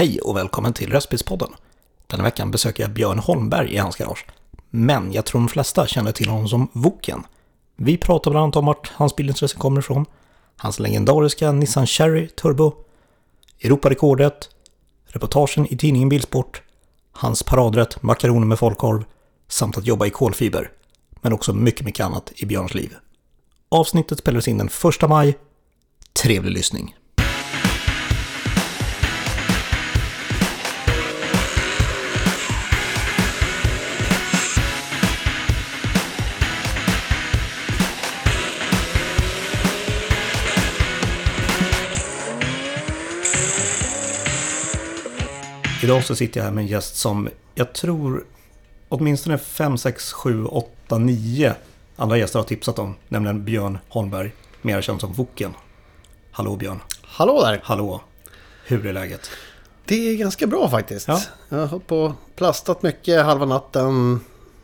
Hej och välkommen till Röstbilspodden. Denna veckan besöker jag Björn Holmberg i hans garage. Men jag tror de flesta känner till honom som Woken. Vi pratar bland annat om vart hans bilintresse kommer ifrån, hans legendariska Nissan Cherry Turbo, Europarekordet, reportagen i tidningen Bilsport, hans paradrätt makaroner med folkkorv samt att jobba i kolfiber. Men också mycket, mycket annat i Björns liv. Avsnittet spelades in den 1 maj. Trevlig lyssning! Idag så sitter jag här med en gäst som jag tror åtminstone 5, 6, 7, 8, 9 andra gäster har tipsat om. Nämligen Björn Holmberg, mer känd som Woken. Hallå Björn. Hallå där! Hallå. Hur är läget? Det är ganska bra faktiskt. Ja. Jag har på plastat mycket halva natten.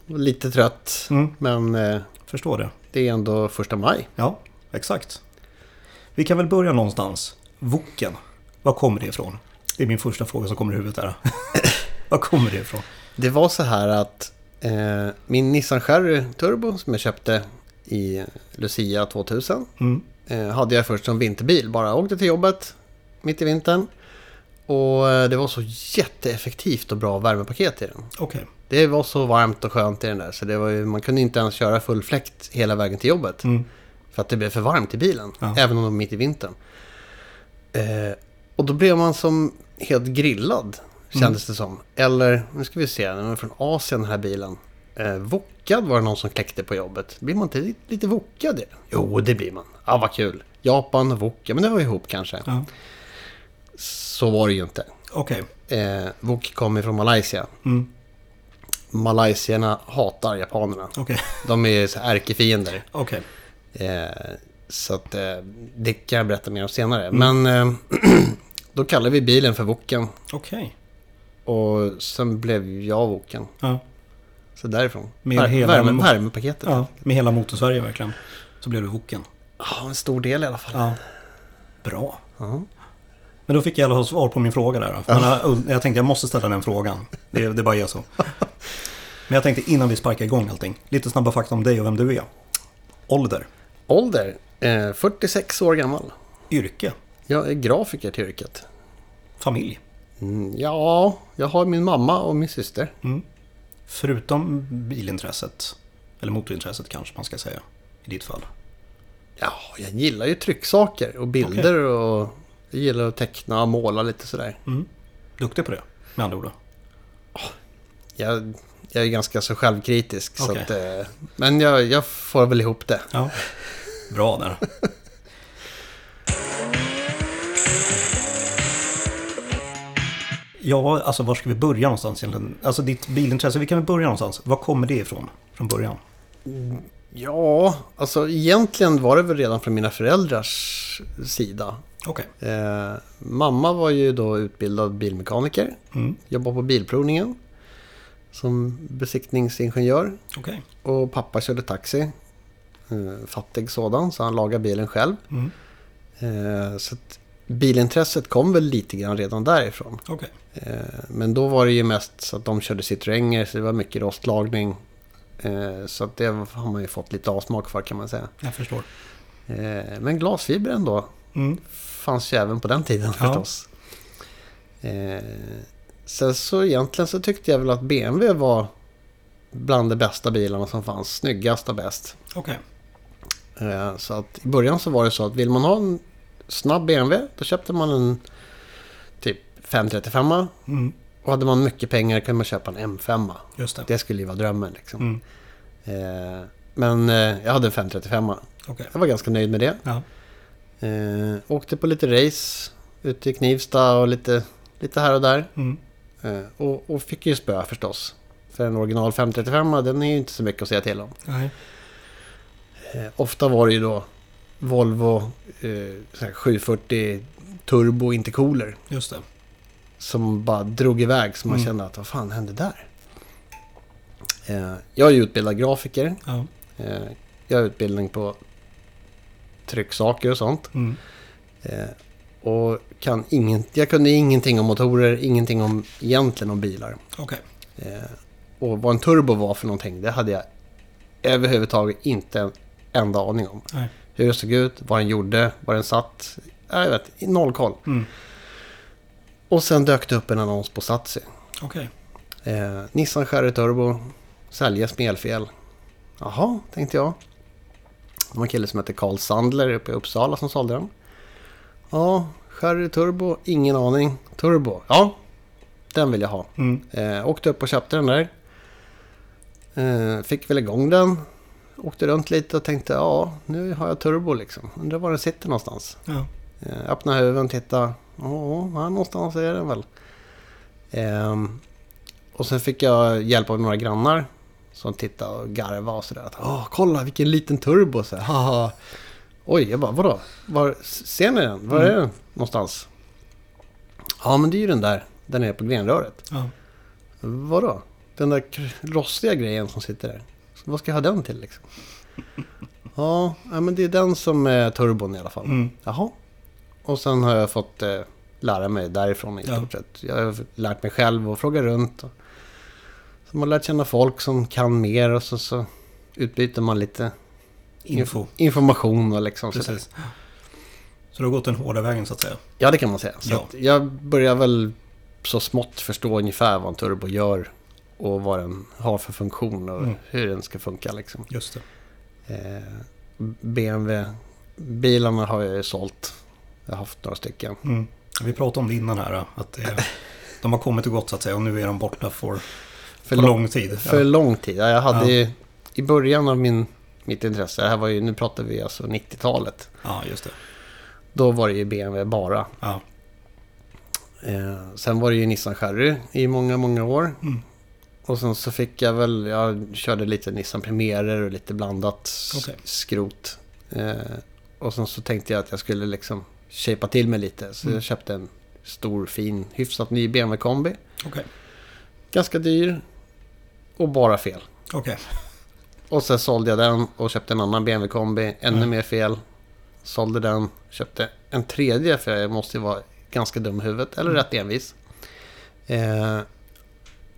Lite trött. Mm. Men eh, Förstår det. det är ändå första maj. Ja, exakt. Vi kan väl börja någonstans. Woken. Var kommer det ifrån? Det är min första fråga som kommer i huvudet där. Var kommer det ifrån? Det var så här att eh, min Nissan Cherry Turbo som jag köpte i Lucia 2000. Mm. Eh, hade jag först som vinterbil. Bara åkte till jobbet mitt i vintern. Och eh, det var så jätteeffektivt och bra värmepaket i den. Okej. Det var så varmt och skönt i den där så det var ju, man kunde inte ens köra full fläkt hela vägen till jobbet. Mm. För att det blev för varmt i bilen. Ja. Även om det var mitt i vintern. Eh, och då blev man som helt grillad. Kändes det som. Eller, nu ska vi se. Den var från Asien den här bilen. Eh, wokad var det någon som kläckte på jobbet. Blir man inte lite, wokad? Jo, det blir man. Ja, vad kul. Japan, wokad. Men det var ihop kanske. Ja. Så var det ju inte. Okej. Eh, wok kommer från Malaysia. Mm. Malaysierna hatar japanerna. Okej. De är så ärkefiender. Okej. Eh, så att eh, det kan jag berätta mer om senare. Men eh, då kallade vi bilen för Woken. Okej. Och sen blev jag Woken. Ja. Så därifrån. Med Vär- hela- värme, värmepaketet. ja. Med hela motorsverige verkligen. Så blev du Woken. Ja, en stor del i alla fall. Ja. Bra. Ja. Men då fick jag i alla fall svar på min fråga där. jag, jag tänkte jag måste ställa den frågan. Det, det bara är så. Men jag tänkte innan vi sparkar igång allting. Lite snabba fakta om dig och vem du är. Ålder. Ålder? Eh, 46 år gammal. Yrke. Jag är grafiker till yrket. Familj. Mm, ja, jag har min mamma och min syster. Mm. Förutom bilintresset. Eller motorintresset kanske man ska säga. I ditt fall. Ja, jag gillar ju trycksaker och bilder och jag gillar att teckna och måla lite sådär. Mm. Duktig på det. Med andra ord. Jag, jag är ganska så självkritisk. Så Okej. att, eh, men jag, jag får väl ihop det. Ja. Bra där. Ja, alltså var ska vi börja någonstans egentligen? Alltså ditt bilintresse, vi kan väl börja någonstans. Var kommer det ifrån? Från början? Ja, alltså egentligen var det väl redan från mina föräldrars sida. Okej. Eh, mamma var ju då utbildad bilmekaniker. Mm. Jobbade på Bilprovningen. Som besiktningsingenjör. Okej. Och pappa körde taxi. Eh, fattig sådan, så han lagade bilen själv. Mm. Eh, så att bilintresset kom väl lite grann redan därifrån. Okej. Eh, Men då var det ju mest så att de körde Citroënger så det var mycket rostlagning. Eh, Så att det har man ju fått lite avsmak för kan man säga. Jag förstår. Eh, Men glasfiber ändå Mm. fanns ju även på den tiden Ja. förstås. Sen så egentligen så tyckte jag väl att BMW var bland de bästa bilarna som fanns. Snyggast och bäst. Eh, Så att i början så var det så att vill man ha en snabb BMW då köpte man en typ 535 Mm. Och hade man mycket pengar kunde man köpa en M5. Just det. Det skulle ju vara drömmen liksom. Mm. Eh, men eh, jag hade en 535. Okej. Jag var ganska nöjd med det. Ja. Eh, åkte på lite race ute i Knivsta och lite, lite här och där. Mm. Eh, och, och fick ju spö förstås. För en original 535 den är ju inte så mycket att säga till om. Nej. Eh, ofta var det ju då Volvo eh, så här 740 Turbo Intercooler. Just det. Som bara drog iväg så man Mm. kände att vad fan hände där? Eh, jag är utbildad grafiker. Ja. Eh, jag har utbildning på trycksaker och sånt. Mm. Eh, och kan ingen, jag kunde ingenting om motorer, ingenting om egentligen om bilar. Okej. Eh, och vad en turbo var för någonting, det hade jag överhuvudtaget inte en enda aning om. Nej. Hur det såg ut, vad den gjorde, var den satt. Jag vet, noll koll. Mm. Och sen dök det upp en annons på Satsi. Okej. Eh, Nissan Cherry Turbo, säljes med elfel. Jaha, tänkte jag. Det var en kille som hette Carl Sandler uppe i Uppsala som sålde den. Ja, Cherry Turbo, ingen aning. Turbo, ja, den vill jag ha. Mm. Eh, åkte upp och köpte den där. Eh, fick väl igång den. Åkte runt lite och tänkte ja, nu har jag turbo liksom. Undrar var den sitter någonstans. Ja. Eh, öppna huven, titta. Ja, någonstans är den väl. Ehm, och sen fick jag hjälp av några grannar. Som tittade och garvade och sådär. Åh, kolla vilken liten turbo. Så här, haha. Oj, jag bara vadå? Var, ser ni den? Var är den någonstans? Ja, men det är ju den där. Den är på grenröret. Ja. Vadå? Den där rostiga grejen som sitter där. Så vad ska jag ha den till liksom? Ja, men det är den som är turbon i alla fall. Mm. Jaha. Och sen har jag fått eh, lära mig därifrån i Ja. stort sett. Jag har lärt mig själv och fråga runt. Och, så man har lärt känna folk som kan mer och så, så utbyter man lite Info. information och liksom. Precis. Så du har gått den hårda vägen så att säga. Ja, det kan man säga. Så Ja. jag börjar väl så smått förstå ungefär vad en turbo gör och vad den har för funktion och Mm. hur den ska funka liksom. Just det. Eh, BMW-bilarna har jag ju sålt. Jag har haft några stycken. Mm. Vi pratade om det innan här. Att det, de har kommit och gått så att säga och nu är de borta för, För, för lång, tid. för Ja. lång tid. Ja, Jag hade Ja. ju, i början av min, mitt intresse, det här var ju, nu pratar vi alltså 90-talet. ja, just det. Då var det ju BMW bara. Ja. Eh, sen var det ju Nissan Cherry i många, många år. Mm. Och sen så fick jag väl, jag körde lite Nissan Premierer och lite blandat Okej. skrot. Eh, och sen så tänkte jag att jag skulle liksom shapea till mig lite. Så Mm. jag köpte en stor, fin, hyfsat ny BMW kombi. Okej. Ganska dyr och bara fel. Okej. Och sen sålde jag den och köpte en annan BMW kombi. Ännu Mm. mer fel. Sålde den, köpte en tredje för jag måste ju vara ganska dum i huvudet. Eller Mm. rätt envis. Eh,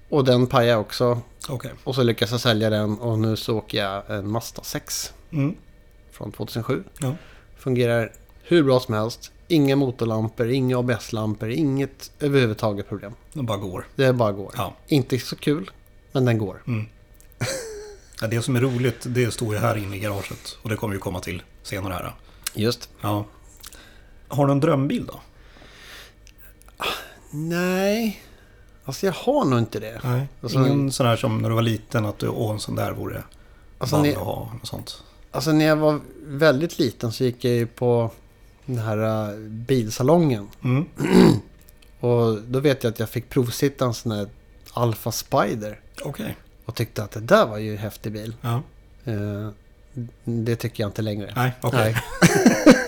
och den pajade också. Okej. Och så lyckades jag sälja den och nu så åker jag en Mazda 6 Mm. från 2007. Ja. Fungerar hur bra som helst. Inga motorlampor, inga ABS-lampor, inget överhuvudtaget problem. De bara går. Det bara går. Ja. Inte så kul, men den går. Mm. ja. Det som är roligt, det står ju här inne i garaget. Och det kommer vi komma till senare här. Just. Ja. Har du en drömbil då? Nej, alltså jag har nog inte det. Nej. Alltså- Ingen sån här som när du var liten att du, åh en sån där vore Alltså, ni- att ha. Och sånt. Alltså när jag var väldigt liten så gick jag ju på den här uh, bilsalongen. Mm. Och då vet jag att jag fick provsitta en sån här Alfa Spider. Okej. Och tyckte att det där var ju en häftig bil. Ja. Eh, det tycker jag inte längre. Nej, okej. Nej.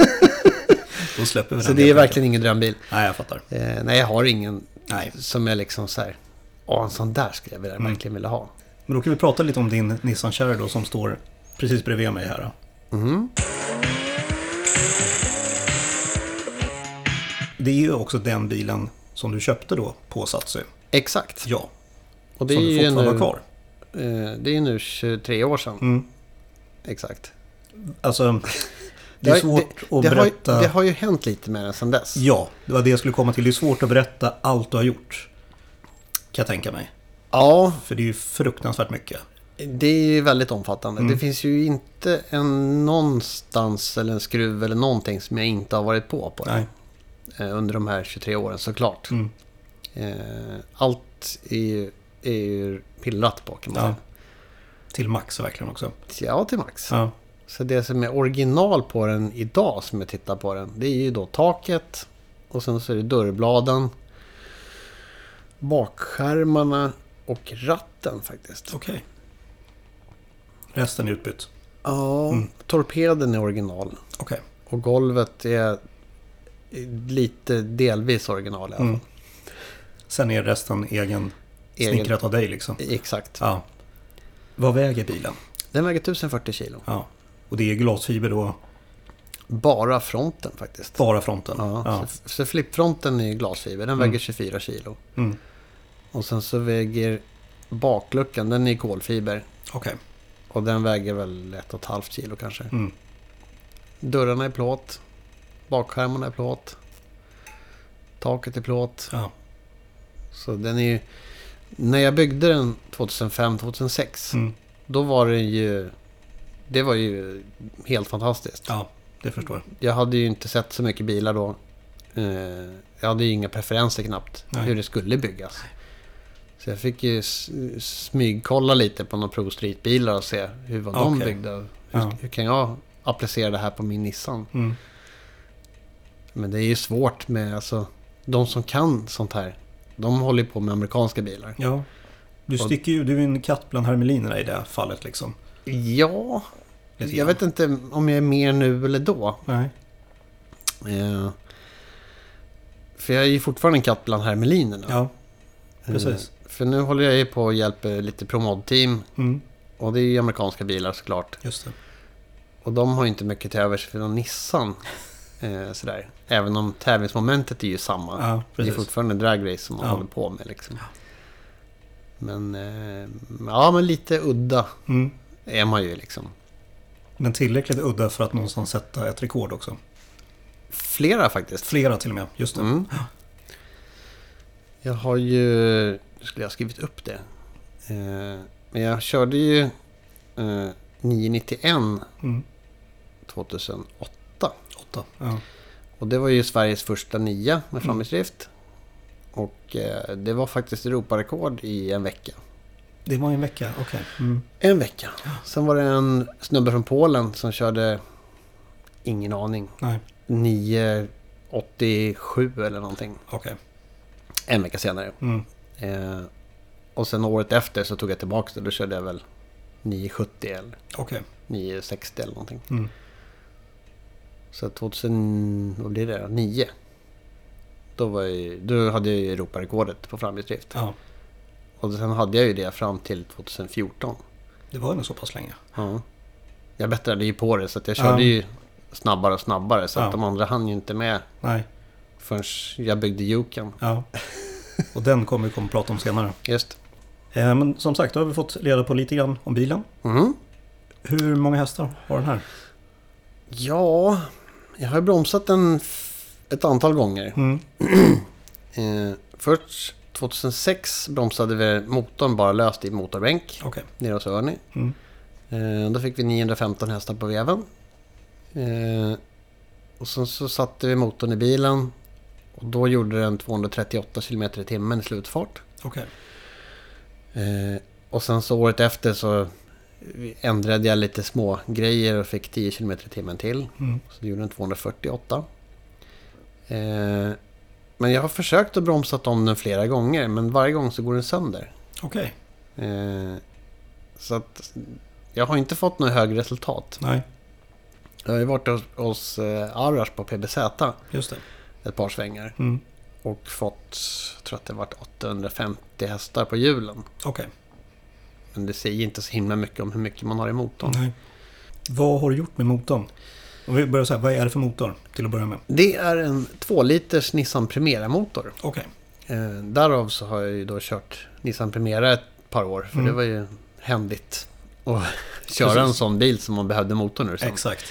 Då släpper vi Så den det är verkligen ingen drömbil. Nej, jag fattar. Eh, nej, jag har ingen Nej. som är liksom så här. Åh, en sån där skulle jag vilja, Mm. verkligen vilja ha. Men då kan vi prata lite om din Nissan Cherry då som står precis bredvid mig här. Mhm. Det är ju också den bilen som du köpte då på Satsu. Exakt. Ja, Och det som är du fortfarande har kvar. eh, det är nu 23 år sedan. Mm. Exakt. Alltså, det är svårt att det, har, ju- berätta. det har ju hänt lite med den sedan dess. Ja, det var det jag skulle komma till. Det är svårt att berätta allt du har gjort. Kan jag tänka mig. Ja, För det är ju fruktansvärt mycket. det är ju väldigt omfattande. Mm. Det finns ju inte en någonstans eller en skruv eller någonting som jag inte har varit på på. Nej. Eh, Under de här 23 åren såklart. Mm. Eh, Allt är ju, är ju pillat på kan man Ja. säga. Till max verkligen också. Ja, till max. Ja. Så det som är original på den idag som jag tittar på den. Det är ju då taket. Och sen så är det dörrbladen. Bakskärmarna och ratten faktiskt. Okej. Resten är utbytt. Ja, Mm. torpeden är original. Okej. Och golvet är lite delvis original i alla fall. Mm. Sen är resten egen, Egen- snickrat av dig liksom. Exakt. Ja. Vad väger bilen? Den väger 1040 kilo. Ja. Och det är glasfiber då Bara fronten faktiskt. Bara fronten? Ja, ja. Så, så flippfronten är glasfiber. Den Mm. väger 24 kilo. Mm. Och sen så väger bakluckan, den är kolfiber. Okej. Och den väger väl ett och ett halvt kilo kanske. Mm. Dörrarna är plåt. Bakskärmarna är plåt. Taket är plåt. Ja. Så den är ju... När jag byggde den 2005-2006. Mm. Då var den ju... Det var ju helt fantastiskt. ja, det förstår jag. Jag hade ju inte sett så mycket bilar då. Eh, Jag hade ju inga preferenser knappt. Nej. Hur det skulle byggas. Så jag fick ju smygkolla lite på några Pro Street-bilar och se hur var de Okej. byggda. Hur, Ja. hur kan jag applicera det här på min Nissan? Mm. Men det är ju svårt med alltså, de som kan sånt här. De håller ju på med amerikanska bilar. Ja. Du sticker ju, du är en katt bland hermelinerna i det fallet liksom. Ja, Lite jag vet inte om jag är mer nu eller då. Nej. Eh, för jag är ju fortfarande en katt bland hermelinerna. Ja, precis. Eh, för nu håller jag ju på och hjälper lite promod-team. Mm. Och det är ju amerikanska bilar såklart. Just det. Och de har ju inte mycket till övers för någon Nissan. Eh, sådär. Även om tävlingsmomentet är ju samma. Ja, det är fortfarande dragrace som man Ja. håller på med liksom. Men, eh, ja men lite udda Mm. är man ju liksom. Men tillräckligt udda för att någonstans sätta ett rekord också. Flera faktiskt. Flera till och med, just det. Mm. Jag har ju... Nu skulle jag ha skrivit upp det. Eh, men jag körde ju eh, 991 Mm. 2008. Åtta. Ja. Och det var ju Sveriges första nia med framhjulsdrift. Och eh, det var faktiskt Europarekord i en vecka. Det var en vecka, okej. Mm. En vecka. Sen var det en snubbe från Polen som körde... Ingen aning. Nej, 987 eller någonting. okej. En vecka senare. Mm. Eh, och sen året efter så tog jag tillbaka det. Då körde jag väl 970 eller Okej. 960 eller någonting. Mm. Så 2000, vad blir det? 9. Då, var jag, då hade jag Europarekordet på framhjulsdrift. Ja, Och sen hade jag ju det fram till 2014. det var nog så pass länge. Ja. Jag bättrade ju på det så att jag körde Ja. ju snabbare och snabbare. Så Ja. att de andra hann ju inte med Nej, förrän jag byggde Juken. ja. Och den kommer vi komma att prata om senare. Just. Eh, men som sagt, då har vi fått reda på lite grann om bilen. Mm. Hur många hästar har den här? Ja, jag har bromsat den ett antal gånger. Mm. Eh, först 2006 bromsade vi motorn bara löst i motorbänk Okej. nere hos Örny. Mm. Eh, då fick vi 915 hästar på veven. Eh, och sen så satte vi motorn i bilen. Och då gjorde den 238 km i timmen i slutfart. Okej. Eh, och sen så året efter så ändrade jag lite små grejer och fick 10 km i timmen till. Mm. Så det gjorde den 248. Men jag har försökt att bromsa om den flera gånger. Men varje gång så går den sönder. Okej. Eh, så att jag har inte fått något högre resultat. Nej, Jag har ju varit hos, hos eh, Arash på PBZ just det. ett par svängar. Mm. Och fått, jag tror att det varit 850 hästar på hjulen. Okej. Men det säger inte så himla mycket om hur mycket man har i motorn. Nej. Vad har du gjort med motorn? Om vi börjar så här, vad är det för motor till att börja med? Det är en 2 liters Nissan Primera-motor. Okej. Eh, därav så har jag ju då kört Nissan Primera ett par år. För Mm. det var ju händigt att köra Precis. en sån bil som man behövde motorn ur sen. Exakt.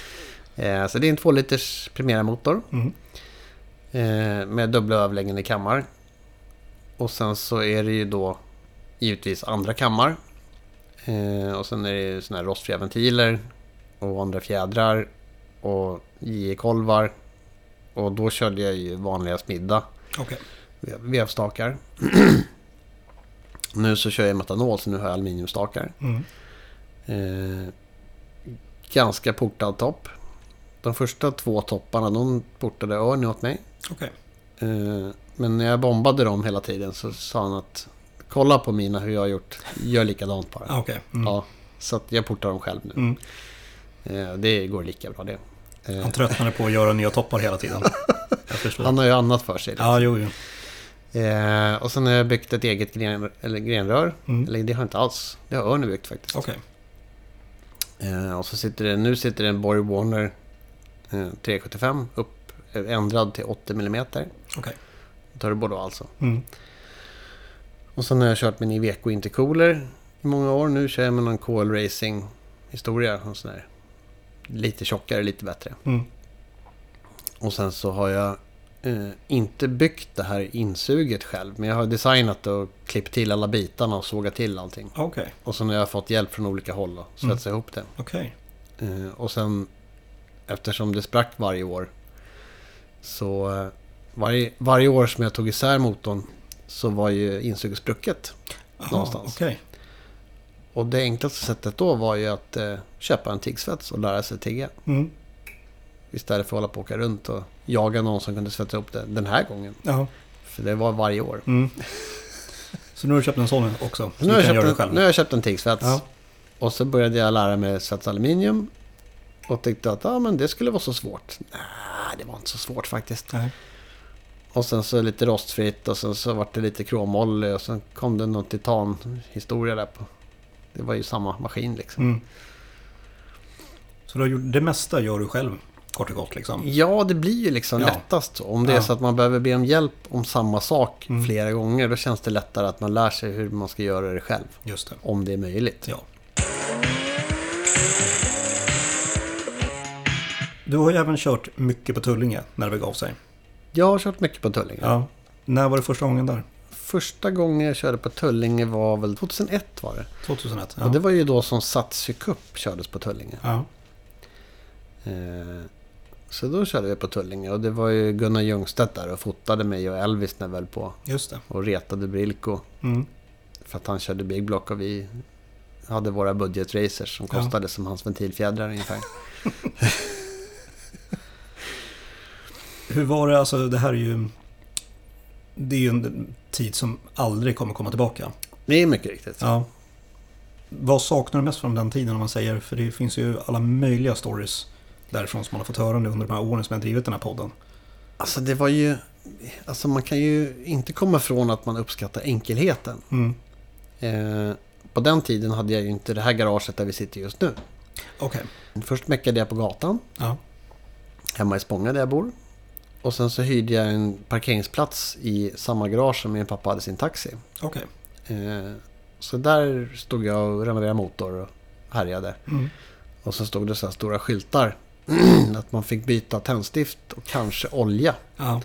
Eh, så det är en 2 liters Primera-motor. Mm. Eh, med dubbla överläggande kammar. Och sen så är det ju då givetvis andra kammar. Eh, och sen är det ju såna här rostfria ventiler. Och andra fjädrar. Och JE-kolvar. Och då körde jag ju vanliga smidda vev- vevstakar. nu så kör jag metanol så nu har jag aluminiumstakar. Mm. Eh, ganska portad topp. De första två topparna de portade Örny åt mig. Okej. Eh, men när jag bombade dem hela tiden så sa han att kolla på mina hur jag har gjort. Gör likadant bara. Ah, Okej. Mm. Ja, så jag portar dem själv nu. Mm. Eh, det går lika bra det. Eh, Han tröttnade på att göra nya toppar hela tiden. Han har ju annat för sig. Ja, jo, jo. Eh, och sen har jag byggt ett eget gren, eller grenrör. Mm. Eller det har jag inte alls. Det har Örny byggt faktiskt. Okej. Eh, och så sitter det, nu sitter det en Borg Warner Eh, 375 upp, eh, ändrad till 80 mm. Okej. Turbo då alltså. Mm. Och sen har jag kört min Iveco Intercooler i många år. Nu kör jag med någon KL Racing historia. En sån där. Lite tjockare, lite bättre. Mm. Och sen så har jag eh, inte byggt det här insuget själv. Men jag har designat och klippt till alla bitarna och sågat till allting. Okej. Och sen har jag fått hjälp från olika håll och svetsat ihop det. Okej. Eh, och sen eftersom det sprack varje år. Så eh, varje, varje år som jag tog isär motorn så var ju insuget sprucket. Jaha, Någonstans. Okej. Och det enklaste sättet då var ju att eh, köpa en tiggsvets och lära sig tigga. Mm. Istället för att hålla på och åka runt och jaga någon som kunde svetsa ihop det den här gången. Ja. För det var varje år. Mm. Så nu har du köpt en sån också? Så Nu har, jag köpt en, nu har jag köpt en tiggsvets. Ja. Och så började jag lära mig svetsa aluminium. Och tyckte att ah, men det skulle vara så svårt. Nej, det var inte så svårt faktiskt. Nej. Och sen så lite rostfritt och sen så vart det lite kromolly och sen kom det någon titanhistoria där på. Det var ju samma maskin liksom. Mm. Så du har gjort, det mesta gör du själv, kort och gott liksom? Ja, det blir ju liksom Ja. lättast. Om det är Ja. så att man behöver be om hjälp om samma sak Mm. flera gånger, då känns det lättare att man lär sig hur man ska göra det själv. Just det. Om det är möjligt. Ja. Du har ju även kört mycket på Tullinge när det begav sig. Jag har kört mycket på Tullinge. Ja. När var det första gången där? Första gången jag körde på Tullinge var väl 2001 var det. 2001? Ja. Och det var ju då som Satsy Cup kördes på Tullinge. ja. Eh, så då körde vi på Tullinge och det var ju Gunnar Ljungstedt där och fotade mig och Elvis när höll på. Just det. Och retade Brilko Mm. för att han körde Big Block och vi hade våra budgetracers som Ja. kostade som hans ventilfjädrar ungefär. Hur var det, alltså det här är ju... Det är ju en tid som aldrig kommer komma tillbaka. Det är mycket riktigt. Ja. Vad saknar du mest från den tiden om man säger? För det finns ju alla möjliga stories därifrån som man har fått höra under de här åren som jag har drivit den här podden. Alltså det var ju... Alltså man kan ju inte komma ifrån att man uppskattar enkelheten. Mm. Eh, på den tiden hade jag ju inte det här garaget där vi sitter just nu. Okej. Först meckade jag på gatan. Ja. hemma i Spånga där jag bor. Och sen så hyrde jag en parkeringsplats i samma garage som min pappa hade sin taxi. Okej. Eh, så där stod jag och renoverade motor och härjade. Mm. Och så stod det så här stora skyltar. att man fick byta tändstift och kanske olja. Ja.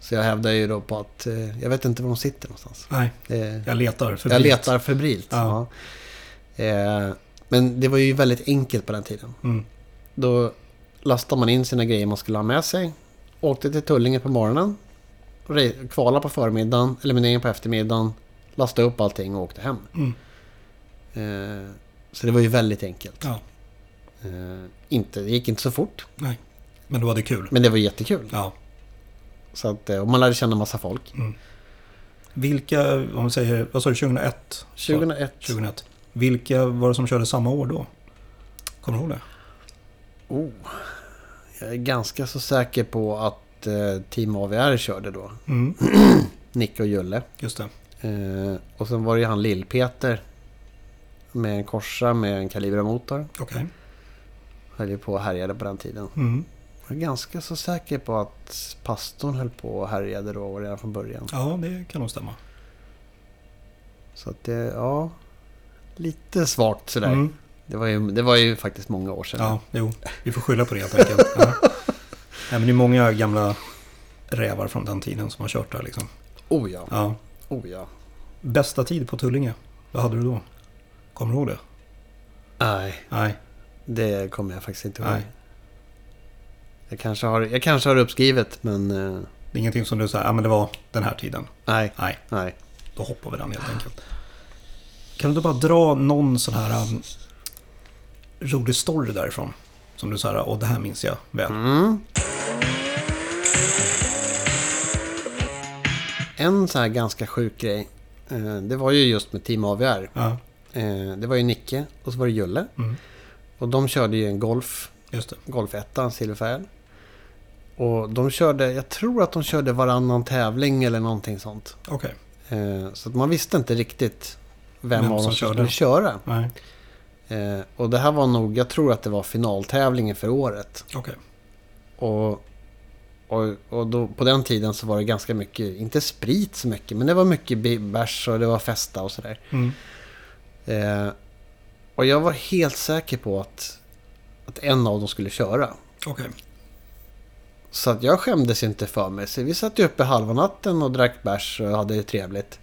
Så jag hävdar ju då på att eh, jag vet inte var de sitter någonstans. Nej, Eh, jag letar för jag letar febrilt. Ja. Ja. Men det var ju väldigt enkelt på den tiden. Mm. Då lastade man in sina grejer man skulle ha med sig. Åkte till Tullinge på morgonen. Kvala på förmiddagen, eliminering på eftermiddagen. Lastade upp allting och åkte hem. Mm. Eh, så det var ju väldigt enkelt. Ja. Eh, inte, det gick inte så fort, Nej. Men du hade kul. men det var jättekul. Ja. Så att, eh, och man lärde känna massa folk. Vilka, om vi säger, vad sa du, 2001? 2001. 2001. Vilka var det som körde samma år då? Kommer du ihåg det? Oh, jag är ganska så säker på att eh, Team AVR körde då. Mm. Nick och Julle. Just det. Eh, och sen var det ju han Lill-Peter. Med en Corsa med en Calibra-motor. Okej. Höll ju på och härjade på den tiden. Mm. Jag är ganska så säker på att pastorn höll på och härjade då redan från början. Ja, det kan nog stämma. Så att det, ja. Lite svagt sådär. Mm. Det, var ju, det var ju faktiskt många år sedan. Ja, jo. Vi får skylla på det helt enkelt. Ja. Nej, men det är många gamla rävar från den tiden som har kört där liksom. Oh ja, Ja. oh ja. Bästa tid på Tullinge? Vad hade du då? Kommer du ihåg det? Nej, Nej. det kommer jag faktiskt inte ihåg. Nej. Jag kanske har, jag kanske har uppskrivet men eh, Det är ingenting som du säger, ja men det var den här tiden. nej, Nej, nej. då hoppar vi den helt enkelt. Kan du bara dra någon sån här um, rolig story därifrån? Som du säger, och det här minns jag väl. Mm. En så här ganska sjuk grej. eh, Det var ju just med Team AVR. Ja, Eh, Det var ju Nicke och så var det Julle. mm, Och de körde ju en Golf, just det. Golf 1, en silverfärg. Och de körde, jag tror att de körde varannan tävling eller någonting sånt. Okej, Eh, Så att man visste inte riktigt vem, Vem av dem som skulle köra. nej, Eh, Och det här var nog, jag tror att det var finaltävlingen för året. okej. Och, och, och då, på den tiden så var det ganska mycket, inte sprit så mycket, men det var mycket bärs och det var festa och sådär. Mm. Eh, och jag var helt säker på att, att en av dem skulle köra. Okej. Så att jag skämdes inte för mig. Så vi satt ju uppe halva natten och drack bärs och hade det trevligt.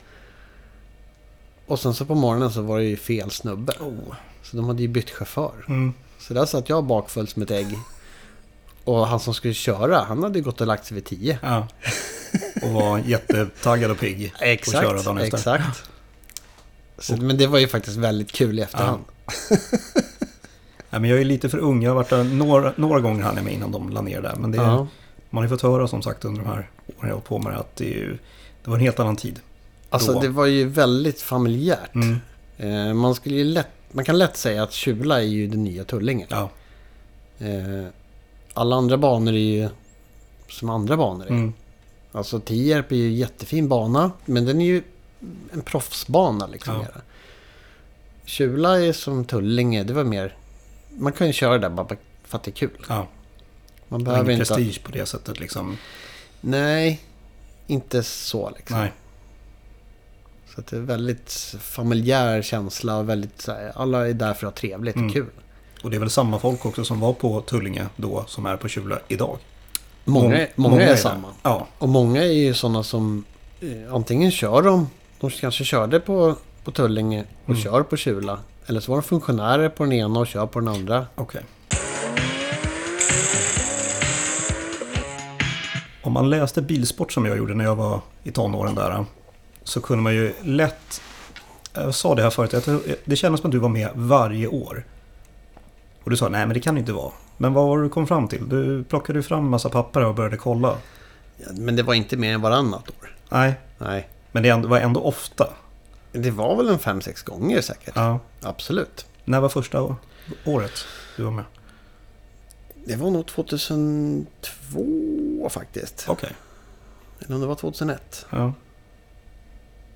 Och sen så på morgonen så var det ju fel snubbe. Oh. Så de hade ju bytt chaufför. Mm. Så där satt jag bakfull som ett ägg. Och han som skulle köra, han hade gått och lagt sig vid tio. Ja. Och var jättetaggad och pigg. Och köra exakt. Så, men det var ju faktiskt väldigt kul i efterhand. Ja, men jag är lite för ung. Jag har varit där några, några gånger hann jag med innan de la ner där. Men det, Ja. man har ju fått höra som sagt under de här åren jag har på med det att det, ju, det var en helt annan tid. Alltså Då. det var ju väldigt familjärt. Mm. Eh, man, skulle ju lätt, man kan lätt säga att Kjula är ju den nya Tullinge. Ja. Eh, alla andra banor är ju som andra banor är. Mm. Alltså Tierp är ju en jättefin bana, men den är ju en proffsbana liksom. Ja. Kjula är som Tullinge, det var mer... Man kan ju köra där bara för att det är kul. ja. Man behöver ingen inte... prestige på det sättet liksom. Nej, inte så liksom. Nej. Så det är väldigt familjär känsla och väldigt alla är där för att ha trevligt och Mm. kul. Och det är väl samma folk också som var på Tullinge då som är på Kjula idag. Många, Mång- många, är där. samma. Ja. Och många är ju sådana som eh, antingen kör de, de kanske körde på, på Tullinge och Mm. kör på Kjula. Eller så var de funktionärer på den ena och kör på den andra. Okej. Om man läste bilsport som jag gjorde när jag var i tonåren där. Så kunde man ju lätt... Jag sa det här förut, att det kändes som att du var med varje år. Och du sa nej men det kan det inte vara. Men vad var det du kom fram till? Du plockade ju fram en massa papper och började kolla. Ja, men det var inte mer än varannat år. Nej, Nej. men det var ändå ofta. Det var väl en fem, sex gånger säkert. Ja. Absolut. När var första året du var med? Det var nog 2002 faktiskt. Okej. Eller om det var 2001. Ja.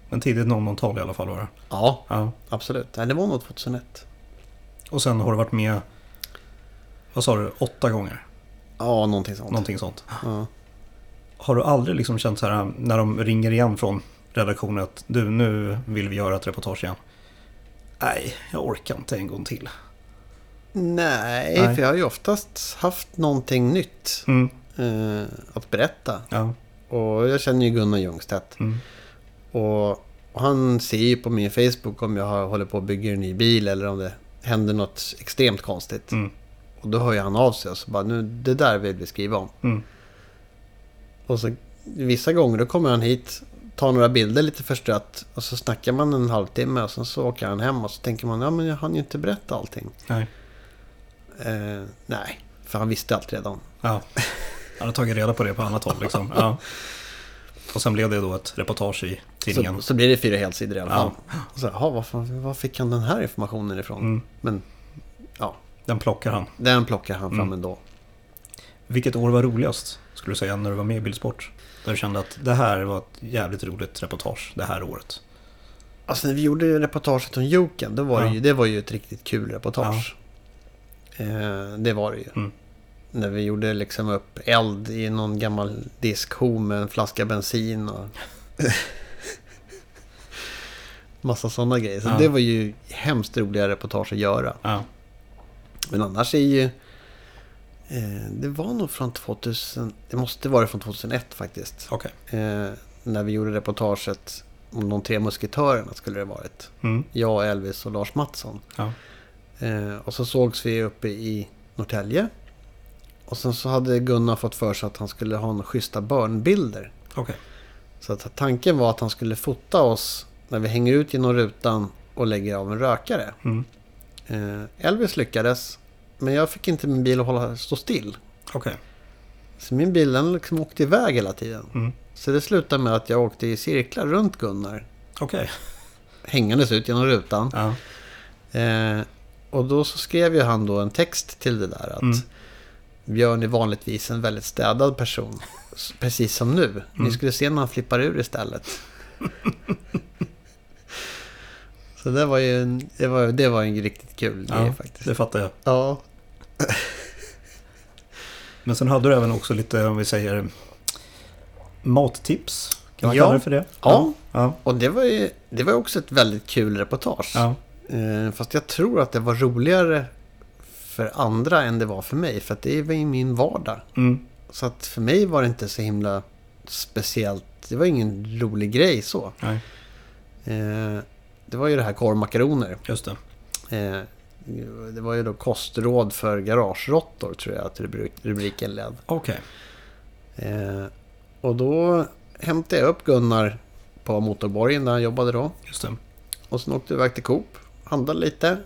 Men tidigt 00-tal i alla fall var det. Ja, Ja. absolut. Det var nog 2001. Och sen har du varit med, vad sa du, åtta gånger? Ja, någonting sånt. Någonting sånt. Ja. Har du aldrig liksom känt så här när de ringer igen från redaktionen att du, nu vill vi göra ett reportage igen? Nej, jag orkar inte en gång till. Nej, Nej. för jag har ju oftast haft någonting nytt Mm. eh, att berätta. Ja. Och jag känner ju Gunnar Ljungstedt. Mm. Och, han ser ju på min Facebook om jag håller på att bygga en ny bil eller om det händer något extremt konstigt. Mm. Och då hör ju han av sig och så bara, nu, det där vill vi skriva om. Mm. Och så vissa gånger då kommer han hit, tar några bilder lite förstrött och så snackar man en halvtimme och sen så åker han hem och så tänker man, ja men jag hann ju inte berätta allting. Nej. Eh, nej, för han visste allt redan. Ja. Han har tagit reda på det på annat håll liksom. Ja. Och sen blev det då ett reportage i tidningen. Så, så blir det fyra helsidor i alla fall. Ja. Så, jaha, var, fan- var fick han den här informationen ifrån? Mm. Men Den plockar han. den plockar han fram Mm. ändå. Vilket år var roligast, skulle du säga, när du var med i Bilsport? Där du kände att det här var ett jävligt roligt reportage det här året. Alltså när vi gjorde reportaget om Joken, då var Ja. det, ju, det var ju ett riktigt kul reportage. Eh, det var det ju. Mm. När vi gjorde liksom upp eld i någon gammal diskho med en flaska bensin och... Massa sådana grejer. Så Ja. det var ju hemskt roliga reportage att göra. Ja. Men annars är ju... Eh, det var nog från 2000... Det måste vara från 2001 faktiskt. Okej. Eh, när vi gjorde reportaget om de tre musketörerna skulle det varit. Mm. Jag, Elvis och Lars Mattsson. Ja. Eh, och så sågs vi uppe i Norrtälje. Och sen så hade Gunnar fått för sig att han skulle ha några schyssta börnbilder. Okej. Så att tanken var att han skulle fota oss när vi hänger ut genom rutan och lägger av en rökare. Mm. Eh, Elvis lyckades. Men jag fick inte min bil att hålla, stå still. Okej. Så min bil den liksom åkte iväg hela tiden. Mm. Så det slutade med att jag åkte i cirklar runt Gunnar. Okej. Hängandes ut genom rutan. Ja. Eh, och då så skrev ju han då en text till det där att Mm. Björn är vanligtvis en väldigt städad person. Precis som nu. Ni Mm. skulle se när han flippar ur istället. så det var ju en, det var, det var en riktigt kul grej ja, faktiskt. det fattar jag. Ja. Men sen hade du även också lite, om vi säger, mattips. Kan man Ja. kalla det för det? Ja. Ja. Och det var ju det var också ett väldigt kul reportage. ja. Eh, fast jag tror att det var roligare för andra än det var för mig. För att det var ju min vardag. Mm. Så att för mig var det inte så himla speciellt. Det var ingen rolig grej så. Nej, Eh, det var ju det här korvmakaroner. just det. Eh, det var ju då kostråd för garageråttor tror jag att rubrik- rubriken led. Okej. Eh, och då hämtade jag upp Gunnar på motorborgen där han jobbade då. Just det. Och sen åkte vi iväg till Coop, handlade lite.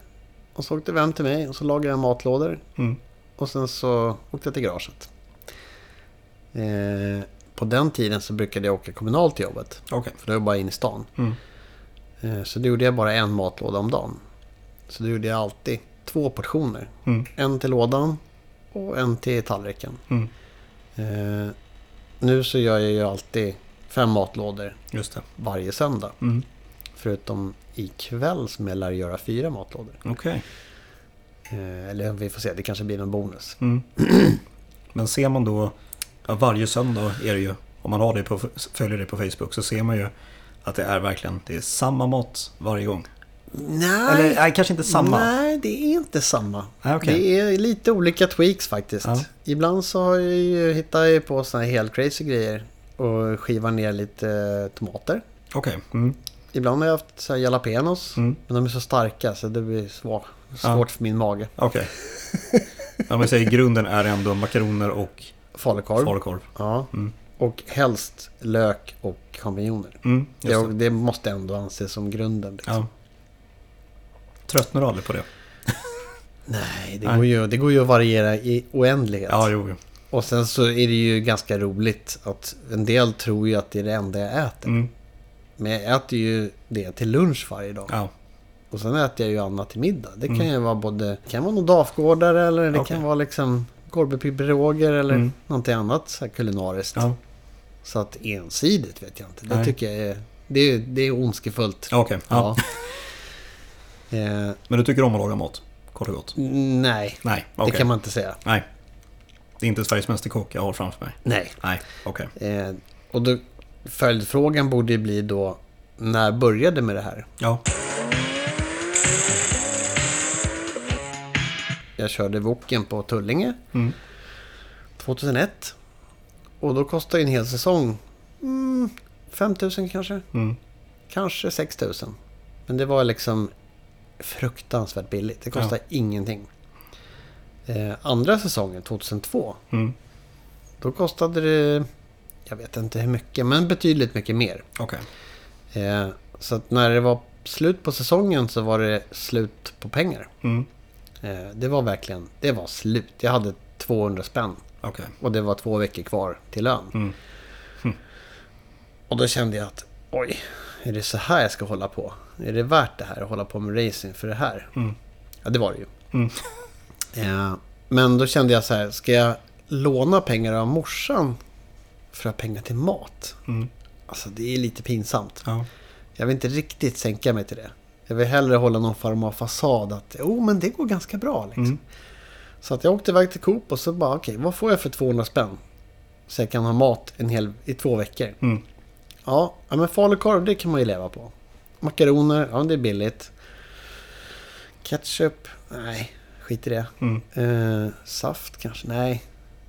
Och så åkte vi hem till mig och så lagade jag matlådor. Mm. Och sen så åkte jag till garaget. Eh, på den tiden så brukade jag åka kommunalt till jobbet. Okej. För det var bara in i stan. Mm. Eh, så då gjorde jag bara en matlåda om dagen. Så då gjorde jag alltid två portioner. Mm. En till lådan och en till tallriken. Mm. Eh, nu så gör jag ju alltid fem matlådor varje söndag. Mm. Förutom ikväll som jag lär göra fyra matlådor. Okej. Eh, eller vi får se, det kanske blir någon bonus. Mm. Men ser man då, ja, varje söndag är det ju, om man har det på, följer det på Facebook så ser man ju att det är verkligen, det är samma mat varje gång. Nej, Eller nej, kanske inte samma. nej det är inte samma. Nej, okej. Det är lite olika tweaks faktiskt. Ja. Ibland så har jag ju hittat ju på såna här helt crazy grejer. Och skivar ner lite eh, tomater. Okej. Mm. Ibland har jag haft så här jalapenos. Mm. Men de är så starka så det blir svår, svårt för min mage. Okej. Om vi säger grunden är ändå makaroner och Falukorv. falukorv. Ja. Mm. Och helst lök och champinjoner. Mm, det. det måste ändå anses som grunden. Liksom. Ja. Tröttnar du aldrig på det? Nej, det, Nej. Går ju, det går ju att variera i oändlighet. Ja, jo. jo. Och sen så är det ju ganska roligt att en del tror ju att det är det enda jag äter. Mm. Men jag äter ju det till lunch varje dag. Ja. Och sen äter jag ju annat till middag. Det kan Mm. ju vara både... Det kan vara någon dafgårdare eller det Okej. kan vara liksom korvbepiroger eller Mm. någonting annat så kulinariskt. ja. Så att ensidigt vet jag inte. Det Nej. tycker jag är... Det är, det är ondskefullt. Okej. Ja. Eh, Men du tycker om att laga mat? Kort och gott? nej, Nej, det okej. kan man inte säga. Nej. Det är inte Sveriges Mästerkock jag har framför mig. Nej. Nej, okej. Eh, och då, följdfrågan borde ju bli då, när började med det här? Ja. Jag körde Woken på Tullinge Mm. 2001. Och då kostade ju en hel säsong mm, 5 000 kanske. Mm. Kanske 6 000. Men det var liksom fruktansvärt billigt. Det kostade ingenting. Eh, andra säsongen, 2002, Mm. då kostade det, jag vet inte hur mycket, men betydligt mycket mer. Okej. Eh, så att när det var slut på säsongen så var det slut på pengar. Mm. Eh, det var verkligen, det var slut. Jag hade 200 spänn Okej. och det var två veckor kvar till lön. Mm. Och då kände jag att oj, är det så här jag ska hålla på? Är det värt det här att hålla på med racing för det här? Mm. Ja, det var det ju. Mm. Eh, men då kände jag så här, ska jag låna pengar av morsan för att ha pengar till mat? Mm. Alltså det är lite pinsamt. Ja. Jag vill inte riktigt sänka mig till det. Jag vill hellre hålla någon form av fasad att oh, men det går ganska bra. Liksom. Mm. Så att jag åkte iväg till Coop och så bara okej, vad får jag för 200 spänn? Så jag kan ha mat en hel, i två veckor. Mm. Ja, ja, men falukorv det kan man ju leva på. Makaroner, ja det är billigt. Ketchup, nej, skit i det. Mm. Eh, saft kanske, nej,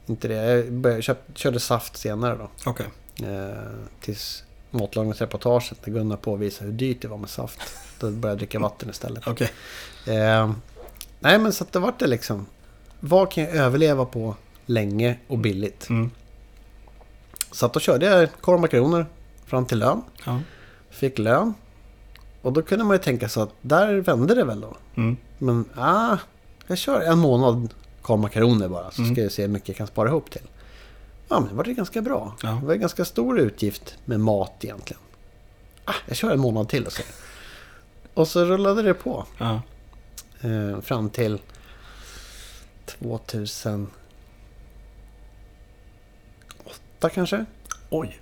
inte det. Jag började, köp, körde saft senare då. Okej. Eh, tills matlagningsreportaget när Gunnar påvisade hur dyrt det var med saft. Då började jag dricka vatten istället. Okej. Eh, nej men så att det vart det liksom. Vad kan jag överleva på länge och billigt? Mm. Så att då körde jag korv och makaroner fram till lön. Ja. Fick lön. Och då kunde man ju tänka så att där vände det väl då. Mm. Men ah, jag kör en månad korv makaroner bara. Så Mm. ska jag se hur mycket jag kan spara ihop till. Ja men det var det ganska bra. Ja. Det var en ganska stor utgift med mat egentligen. Ah, jag kör en månad till och så. Och så rullade det på. Ja. Eh, fram till 2008 kanske. Oj.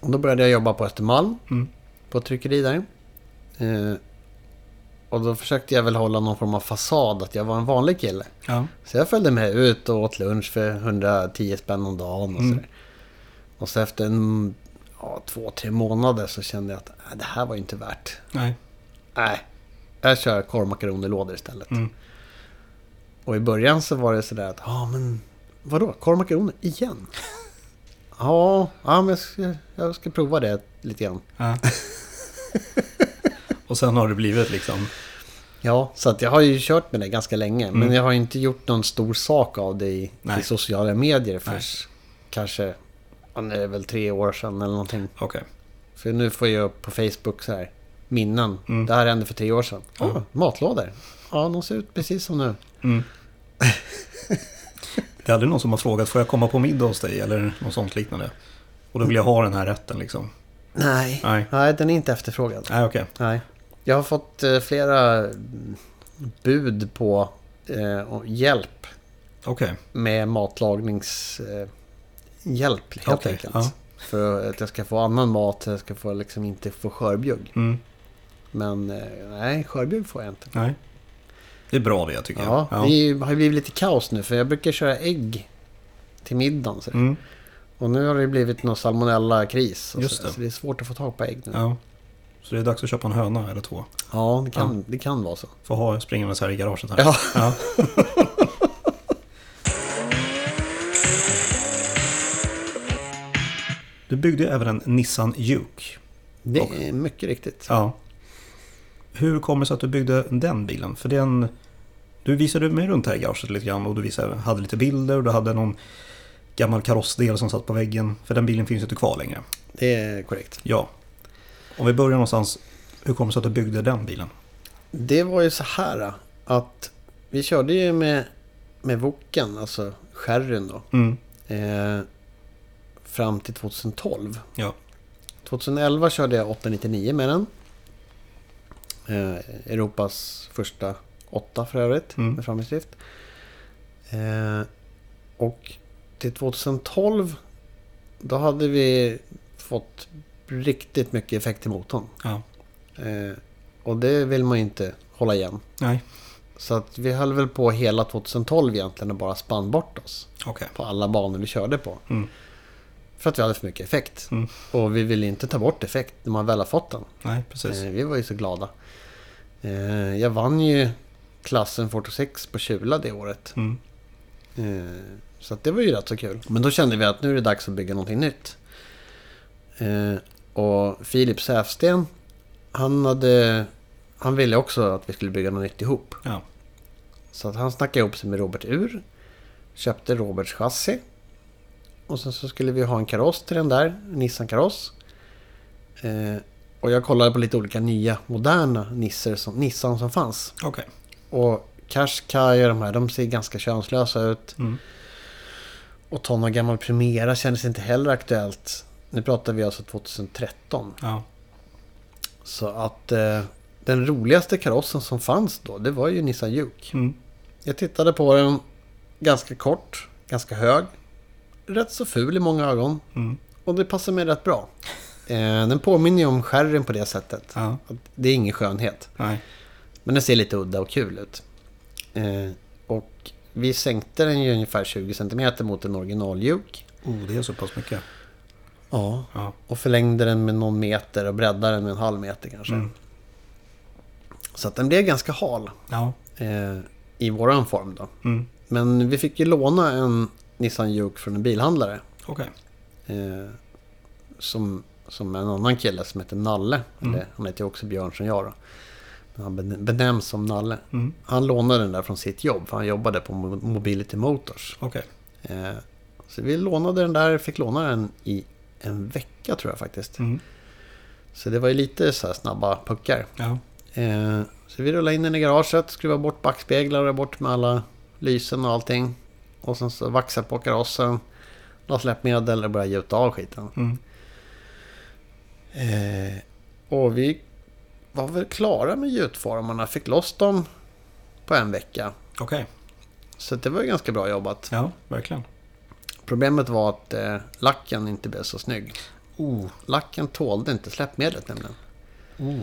Och då började jag jobba på Östermalm. Mm. På ett tryckeri där. Eh, Och då försökte jag väl hålla någon form av fasad att jag var en vanlig kille. Ja. Så jag följde med ut och åt lunch för 110 spänn om dagen och Mm. sådär. Och så efter en, ja, två, tre månader så kände jag att äh, det här var ju inte värt. Nej. Nej, jag kör korvmakaronilådor istället. Mm. Och i början så var det sådär att, ja men vadå, korvmakaroner igen? ja, ja, men jag ska, jag ska prova det lite grann. Ja. Och sen har det blivit liksom... Ja, så att jag har ju kört med det ganska länge. Men Mm. jag har inte gjort någon stor sak av det i, i sociala medier först kanske, ja, det är väl tre år sedan eller någonting. Okej. För nu får jag upp på Facebook så här, minnen. Mm. Det här hände för tre år sedan. Ja. Ja, matlådor. Ja, de ser ut precis som nu. Mm. Det är aldrig någon som har frågat, får jag komma på middag hos dig? Eller något sånt liknande. Och då vill jag ha den här rätten liksom. Nej, Nej. nej den är inte efterfrågad. Nej, okej. Nej. Jag har fått eh, flera bud på eh, hjälp Okej. med matlagningshjälp eh, helt Okej, enkelt. ja. För att jag ska få annan mat, jag ska få liksom inte få skörbjugg. Mm. Men eh, nej, skörbjugg får jag inte. Nej. Det är bra det tycker Ja, jag. det är ju- har blivit lite kaos nu för jag brukar köra ägg till middagen. Så. Mm. Och nu har det blivit någon salmonella-kris. så, det. så det är svårt att få tag på ägg nu. Ja, ja. Så det är dags att köpa en höna eller två. det, kan, det kan vara så. Få ha springandes här i garaget här. Ja. Ja. Du byggde även en Nissan Juke. Det Och- är mycket riktigt. Ja. Hur kommer det sig att du byggde den bilen? För den... Du visade mig runt här i garaget lite grann och du visade, hade lite bilder och du hade någon gammal karossdel som satt på väggen. För den bilen finns ju inte kvar längre. Det är korrekt. Ja. Om vi börjar någonstans. Hur kommer det sig att du byggde den bilen? Det var ju så här att vi körde ju med, med Woken, alltså sherryn då. Mm. Eh, fram till 2012. Ja. 2011 körde jag 899 med den. Eh, Europas första åtta för övrigt Mm. med framhjulsdrift. Eh, och till 2012 då hade vi fått riktigt mycket effekt i motorn. Ja. Eh, och det vill man ju inte hålla igen. Nej. Så att vi höll väl på hela 2012 egentligen och bara spann bort oss Okej. på alla banor vi körde på. Mm. För att vi hade för mycket effekt. Mm. Och vi ville inte ta bort effekt när man väl har fått den. Nej, precis. Eh, vi var ju så glada. Eh, jag vann ju klassen 46 på Kjula det året. Mm. Eh, så det var ju rätt så kul. Men då kände vi att nu är det dags att bygga någonting nytt. Och Filip Säfsten, han hade... Han ville också att vi skulle bygga något nytt ihop. Ja. Så att han snackade ihop sig med Robert Ur. Köpte Roberts chassi. Och sen så skulle vi ha en kaross till den där. Nissan-kaross. Eh, och jag kollade på lite olika nya moderna Nisser som, Nissan som fanns. Okej. Och Qashqai och de här, de ser ganska könslösa ut. Mm. Och ta någon gammal Primera kändes inte heller aktuellt. Nu pratar vi alltså 2013. Ja. Så att eh, den roligaste karossen som fanns då, det var ju Nissan Juke. Mm. Jag tittade på den ganska kort, ganska hög. Rätt så ful i många ögon. Mm. Och det passar mig rätt bra. Eh, den påminner ju om sherryn på det sättet. Ja. Det är ingen skönhet. Nej. Men den ser lite udda och kul ut. Eh, och vi sänkte den ju ungefär 20 cm mot en original Juke. Oh, det är så pass mycket. Ja. Ja. Och förlängde den med någon meter och breddade den med en halv meter kanske. Mm. Så att den blev ganska hal. Ja. Eh, I våran form då. Mm. Men vi fick ju låna en Nissan Juke från en bilhandlare. Okej. Eh, som, som en annan kille som heter Nalle. Mm. Eller, han heter ju också Björn som jag då. Men han ben- benämns som Nalle. Mm. Han lånade den där från sitt jobb. För han jobbade på Mo- Mobility Motors. Okej. Eh, så vi lånade den där. Fick låna den i en vecka tror jag faktiskt. Mm. Så det var ju lite så här snabba puckar. Ja. Eh, så vi rullade in den i garaget, skruvade bort backspeglar och bort med alla lysen och allting. Och sen så vaxade på karossen, la släppmedel och började gjuta av skiten. Mm. Eh, och vi var väl klara med gjutformarna, fick loss dem på en vecka. Okej. Så det var ju ganska bra jobbat. Ja, verkligen. Problemet var att eh, lacken inte blev så snygg. Oh. Lacken tålde inte släppmedlet nämligen. Oh.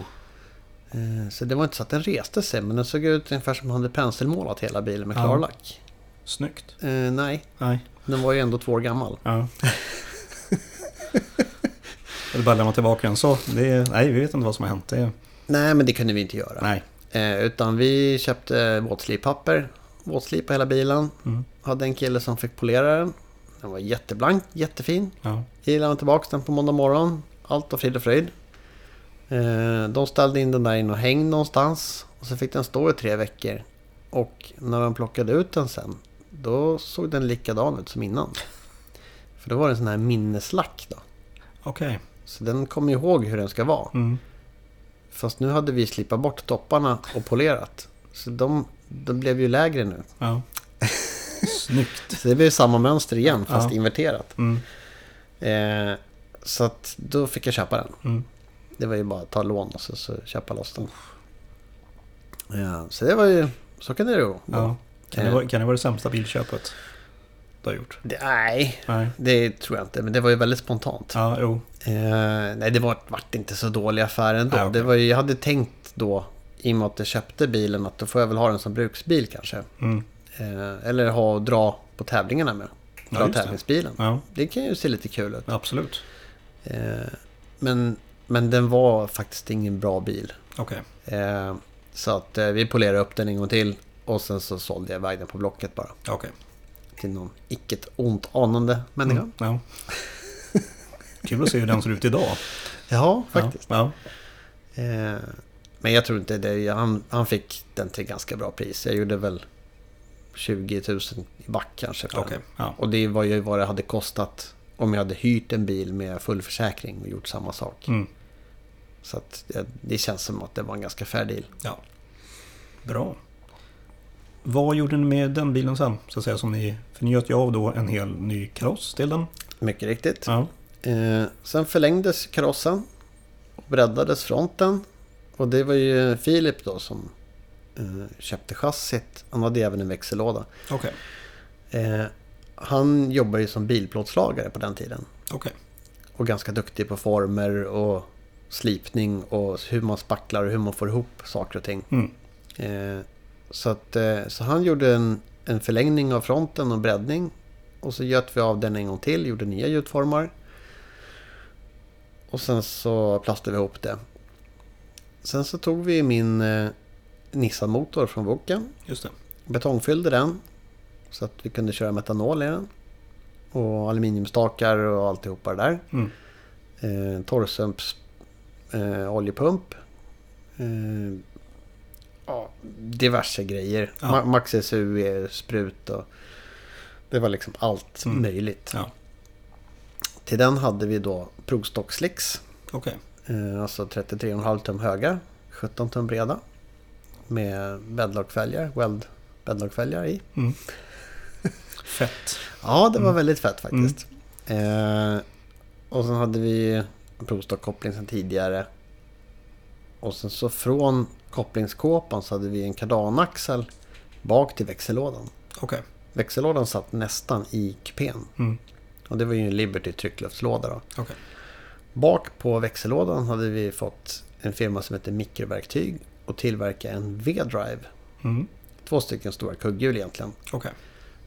Eh, Så det var inte så att den reste sig, men den såg ut ungefär som om den hade penselmålat hela bilen med Ja. klarlack. Snyggt. Eh, nej, Nej. den var ju ändå två år gammal. Ja. Eller bara lämna tillbaka den så. Är, nej, vi vet inte vad som har hänt. Det är, Nej, men det kunde vi inte göra. nej. Eh, utan vi köpte våtslipapper, våtslipade hela bilen. Mm. Hade en kille som fick polera den. Den var jätteblank, jättefin. Ja. Vi lämnade tillbaka den på måndag morgon. Allt var frid och fröjd. Eh, de ställde in den där in och hängde någonstans. Och så fick den stå i tre veckor. Och när de plockade ut den sen. Då såg den likadan ut som innan. För då var det en sån här minneslack då. Okej. Så den kommer ihåg hur den ska vara. Mm. Fast nu hade vi slipat bort topparna och polerat. Så de, de blev ju lägre nu. Ja. Snyggt. Så det blev samma mönster igen fast Ja. inverterat. Mm. Eh, så att då fick jag köpa den. Mm. Det var ju bara att ta lån och så, så köpa loss den. Ja, så det var ju... Så kan det gå. Ja. Kan, det Eh. vara, kan det vara det sämsta bilköpet du har gjort? Det, nej, Nej. det tror jag inte. Men det var ju väldigt spontant. Ja, jo. Eh, nej, det var, vart inte så dålig affär ändå. Nej, okej. det var ju, jag hade tänkt då, i och med att jag köpte bilen, att då får jag väl ha den som bruksbil kanske. Mm. Eh, eller ha och dra på tävlingarna med. Ja, Dra det. tävlingsbilen. Ja, Det kan ju se lite kul ut. absolut. Eh, men, men den var faktiskt ingen bra bil. Okej. Eh, så att vi polerade upp den en gång till. Och sen så sålde jag iväg den på Blocket bara. Okej. Till någon icke ont anande människa. Mm. Ja. Kul att se hur den ser ut idag. Ja, faktiskt. Ja. Eh, men jag tror inte det. Han, han fick den till ganska bra pris. Jag gjorde väl 20 000 i back kanske. Den. Ja. Och det var ju vad det hade kostat om jag hade hyrt en bil med full försäkring och gjort samma sak. Mm. Så att det, det känns som att det var en ganska fair deal. ja. Bra. Vad gjorde ni med den bilen sen? Så att säga, som ni, för ni göt ju av då en hel ny kaross till den. Mycket riktigt. Ja. Eh, sen förlängdes karossen och breddades fronten. Och det var ju Filip då som köpte chassit. Han hade även en växellåda. Okej. Eh, han jobbar ju som bilplåtslagare på den tiden. Okej. Och ganska duktig på former och slipning och hur man spacklar och hur man får ihop saker och ting. Mm. Eh, så, att, eh, så han gjorde en, en förlängning av fronten och breddning. Och så göt vi av den en gång till, gjorde nya gjutformar. Och sen så plastade vi ihop det. Sen så tog vi min eh, Nissan-motor från Woken. Just det. Betongfyllde den. Så att vi kunde köra metanol i den. Och aluminiumstakar och alltihopa det där. Mm. Eh, torrsumps eh, oljepump. Eh, ja, diverse grejer. Ja. Ma- Max SU sprut och det var liksom allt Mm. möjligt. Ja. Till den hade vi då provstockslicks. Okej. Eh, alltså 33,5 tum höga, 17 tum breda. Med bäddlockfälgar, weld bäddlockfälgar i. Mm. Fett. Ja, det var Mm. väldigt fett faktiskt. Eh, och sen hade vi provstockkoppling sedan tidigare. Och sen så från kopplingskåpan så hade vi en kardanaxel bak till växellådan. Okej. Växellådan satt nästan i kupén. Mm. Och det var ju en Liberty tryckluftslåda då. Okej. Bak på växellådan hade vi fått en firma som heter Mikroverktyg och tillverka en V-drive. Mm. Två stycken stora kugghjul egentligen. Okej.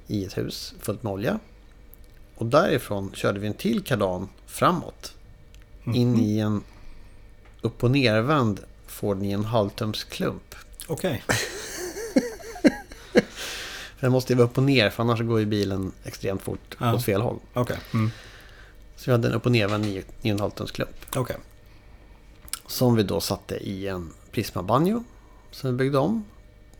i ett hus fullt med olja. Och därifrån körde vi en till kardan framåt. In Mhm. i en upp och nervänd Ford 9,5 tums klump. Okej. Den måste ju vara upp och ner för annars går ju bilen extremt fort Ja. åt fel håll. Okej. Mm. Så vi hade en upp och nervänd 9,5 tums klump. Okej. Som vi då satte i en Prisma Banjo. Som vi byggde om.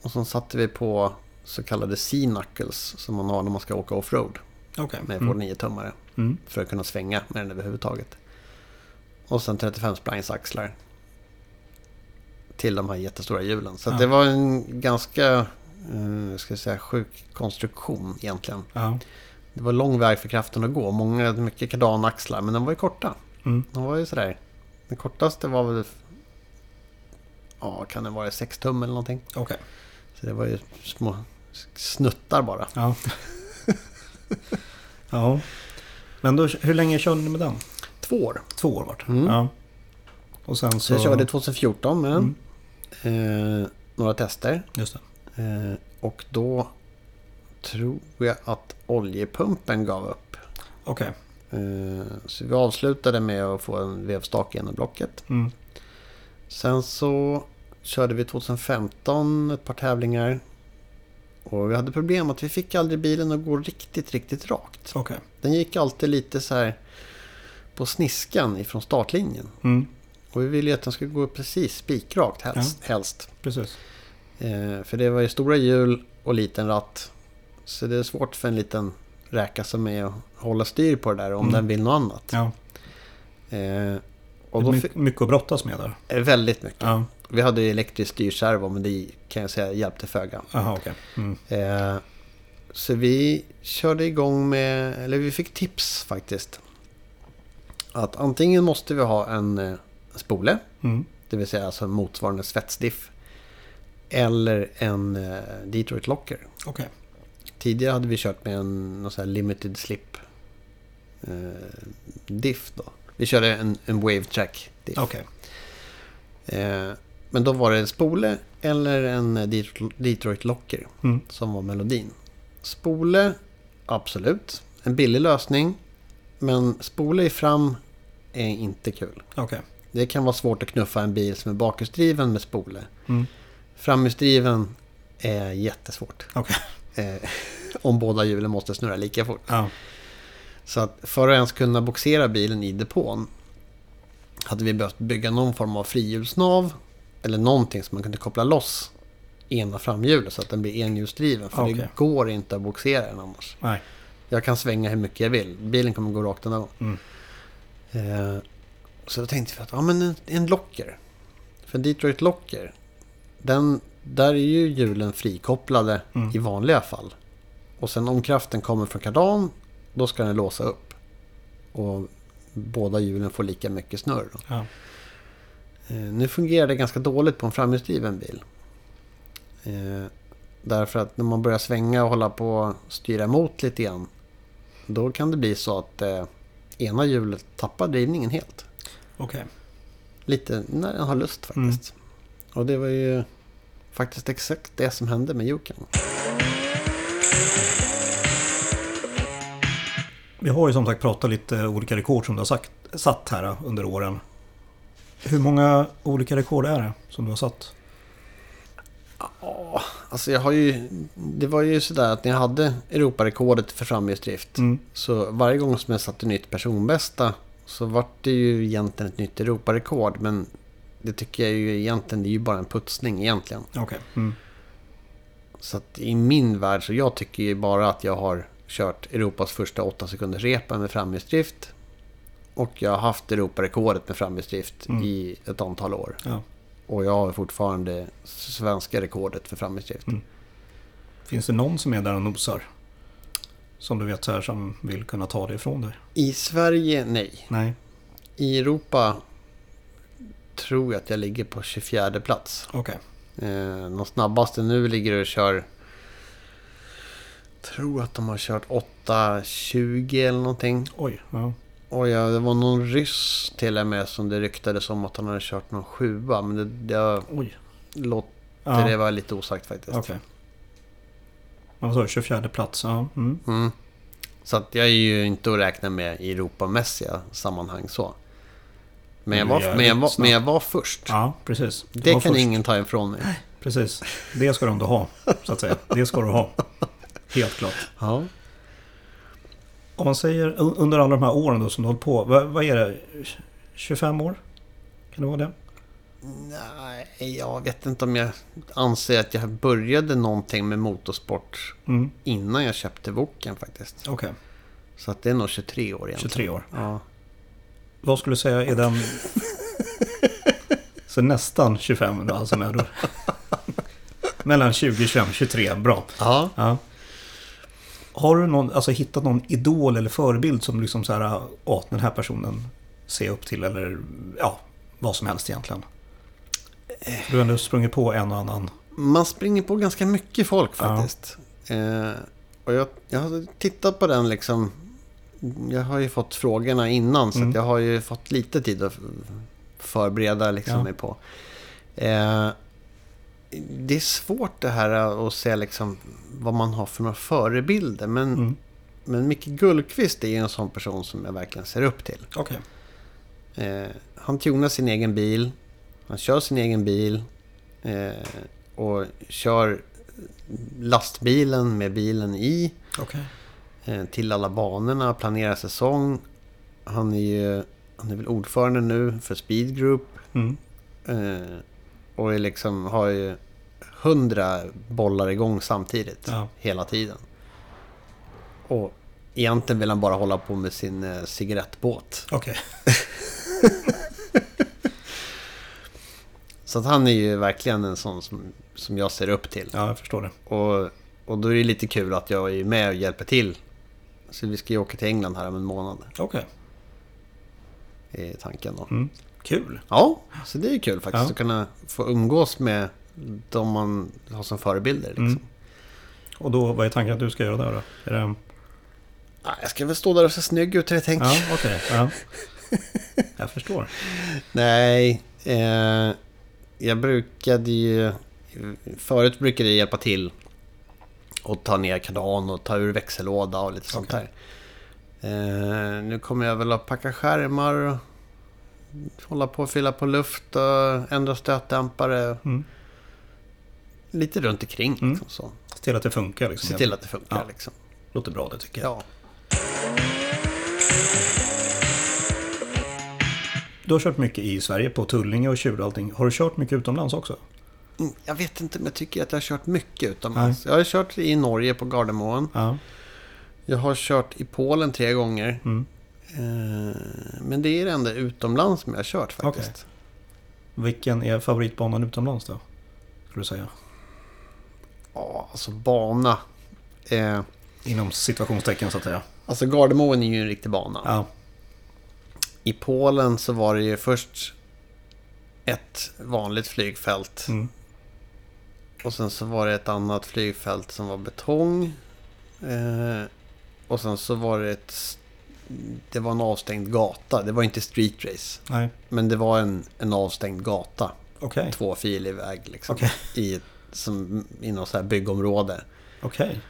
Och så satte vi på så kallade C-knuckles som man har när man ska åka offroad. Okej. Med Mm. Ford 9-tummare. Mm. för att kunna svänga med den överhuvudtaget. Och sen 35 splines axlar. Till de här jättestora hjulen. Så Ja. det var en ganska eh, ska jag säga, sjuk konstruktion egentligen. Ja. Det var lång väg för kraften att gå. Många, mycket kardanaxlar, men de var ju korta. Mm. De var ju sådär. Den kortaste var väl... Ja, kan det vara 6 tum eller någonting. Okej. Så det var ju små snuttar bara. Ja. ja. Men då, hur länge körde ni med den? Två år. Två år vart. Mm. Ja. Och sen Så jag körde 2014 med den. Mm. Eh, några tester. Just. Eh, och då tror jag att oljepumpen gav upp. Okej. Eh, så vi avslutade med att få en vevstak genom blocket. Mm. Sen så körde vi 2015 ett par tävlingar. Och vi hade problem att vi fick aldrig bilen att gå riktigt, riktigt rakt. Okej. Den gick alltid lite så här på sniskan ifrån startlinjen. Mm. Och vi ville ju att den skulle gå precis spikrakt helst. helst. Precis. Eh, för det var ju stora hjul och liten ratt. Så det är svårt för en liten räka som är att hålla styr på det där om Mm. den vill något annat. Ja. Eh, och då My- mycket att brottas med där. eh, väldigt mycket. Ja. Vi hade ju elektrisk styrservo men det kan jag säga hjälpte föga. Okej. Mm. Eh, så vi körde igång med, eller vi fick tips faktiskt. Att antingen måste vi ha en eh, spole, Mm. det vill säga alltså en motsvarande svetsdiff. Eller en eh, Detroit Locker. Okej. Tidigare hade vi kört med en någon limited slip eh, diff då. Vi körde en, en wave track. Okej. Eh, men då var det en spole eller en Detroit, Locker Mm. som var melodin. Spole, absolut. En billig lösning. Men spole i fram är inte kul. Okej. Det kan vara svårt att knuffa en bil som är bakhjulsdriven med spole. Mm. Framhjulsdriven är jättesvårt. Okej. Eh, om båda hjulen måste snurra lika fort. Ja. Så att för att ens kunna boxera bilen i depån hade vi behövt bygga någon form av frihjulsnav eller någonting som man kunde koppla loss ena framhjulet så att den blir enhjulsdriven. För Okej. det går inte att boxera den annars. Nej. Jag kan svänga hur mycket jag vill. Bilen kommer gå rakt ändå. Mm. Eh, så då tänkte vi att ja, men en, en locker. För Detroit Locker. Den, där är ju hjulen frikopplade Mm. i vanliga fall. Och sen om kraften kommer från kardan. Då ska den låsa upp. Och båda hjulen får lika mycket snurr. Ja. Eh, nu fungerar det ganska dåligt på en framhjulsdriven bil. Eh, därför att när man börjar svänga och hålla på och styra emot lite grann. Då kan det bli så att eh, ena hjulet tappar drivningen helt. Okej. Lite när den har lust Mm. faktiskt. Och det var ju faktiskt exakt det som hände med Juken. Vi har ju som sagt pratat lite olika rekord som du har sagt, satt här under åren. Hur många olika rekord är det som du har satt? Ja, alltså jag har ju... Det var ju sådär att när jag hade Europarekordet för framhjulsdrift. Mm. Så varje gång som jag satte nytt personbästa så vart det ju egentligen ett nytt Europarekord. Men det tycker jag ju egentligen, det är ju bara en putsning egentligen. Okej. Mm. Så att i min värld så jag tycker ju bara att jag har kört Europas första 8 sekunders repa med framhjulsdrift. Och jag har haft Europarekordet med framhjulsdrift Mm. i ett antal år. Ja. Och jag har fortfarande svenska rekordet för framhjulsdrift. Mm. Finns det någon som är där och nosar? Som du vet så här som vill kunna ta det ifrån dig? I Sverige, nej. Nej. I Europa tror jag att jag ligger på 24 plats. Okej. Eh, de snabbaste nu ligger och kör... Tror att de har kört 8.20 eller någonting. Oj. Ja. Och ja, det var någon ryss till och med som det ryktades om att han hade kört någon sjua. Men det, det Oj. låter Ja. det vara lite osagt faktiskt. Okej. Sa du? 24 plats? Ja. Mm. Mm. Så att jag är ju inte att räkna med i Europamässiga sammanhang så. Men jag var, men jag var, men jag var först. Ja, precis. Du det kan först. ingen ta ifrån mig. Precis. Det ska du ändå ha, så att säga. Det ska du ha. Helt klart. Ja. Om man säger un- under alla de här åren då som du har hållit på. Vad, vad är det? 25 år? Kan det vara det? Nej, jag vet inte om jag anser att jag började någonting med motorsport Mm. innan jag köpte Woken faktiskt. Okej. Så att det är nog 23 år egentligen. 23 år. Ja. Vad skulle du säga är den... Så nästan 25 då, alltså med då. Mellan 20, 25, 23. Bra. ja. Ja. Har du någon, alltså, hittat någon idol eller förebild som liksom så här, ja, den här personen ser jag upp till eller ja, vad som helst egentligen? Du har ändå sprungit på en och annan. Man springer på ganska mycket folk Ja. faktiskt. Eh, och jag, jag har tittat på den liksom. Jag har ju fått frågorna innan så Mm. jag har ju fått lite tid att förbereda liksom Ja. mig på. Eh, det är svårt det här att se liksom vad man har för några förebilder. Men, Mm. men Micke Gullqvist är ju en sån person som jag verkligen ser upp till. Okej. Eh, han tunar sin egen bil. Han kör sin egen bil. Eh, och kör lastbilen med bilen i. Okej. Eh, till alla banorna, planerar säsong. Han är ju han är väl ordförande nu för Speed Group. Mm. Och är liksom, har ju hundra bollar igång samtidigt. Ja. Hela tiden. Och egentligen vill han bara hålla på med sin eh, cigarettbåt. Okej. Så att han är ju verkligen en sån som, som jag ser upp till. Ja, jag förstår det. Och, och då är det lite kul att jag är med och hjälper till. Så vi ska ju åka till England här om en månad. Okej. Är tanken då. Mm. Kul. Ja, så det är kul faktiskt Ja. att kunna få umgås med de man har som förebilder. Liksom. Mm. Och då, vad är tanken att du ska göra där då? Är det... Ja, Jag ska väl stå där och se snygg ut, jag tänker. Ja, okej. Ja. Jag förstår. Nej, eh, jag brukade ju... Förut brukade jag hjälpa till och ta ner kardan och ta ur växellåda och lite sånt där. Eh, nu kommer jag väl att packa skärmar hålla på och fylla på luft och ändra stötdämpare. Mm. Lite runt omkring. Mm. Liksom, så. Se till att det funkar liksom. Se till att det funkar. Ja. Liksom. Låter bra det tycker jag. Ja. Du har kört mycket i Sverige på Tullinge och Tjur och allting. Har du kört mycket utomlands också? Mm, Jag vet inte, men jag tycker att jag har kört mycket utomlands. Jag har kört i Norge på Gardermoen. Ja. Jag har kört i Polen tre gånger. Mm. Eh, Men det är det enda utomlands som jag har kört faktiskt. Vilken är favoritbanan utomlands då? Skulle du säga? Ja, alltså bana. Eh, Inom situationstecken så att säga. alltså Gardermoen är ju en riktig bana. Ja. I Polen så var det ju först ett vanligt flygfält. Mm. Och sen så var det ett annat flygfält som var betong. Eh, och sen så var det ett... Det var en avstängd gata. Det var inte street race. Nej. Men det var en, en avstängd gata. Okej. Tvåfilig väg liksom. Okej. I, som, i något så här byggområde. Okej.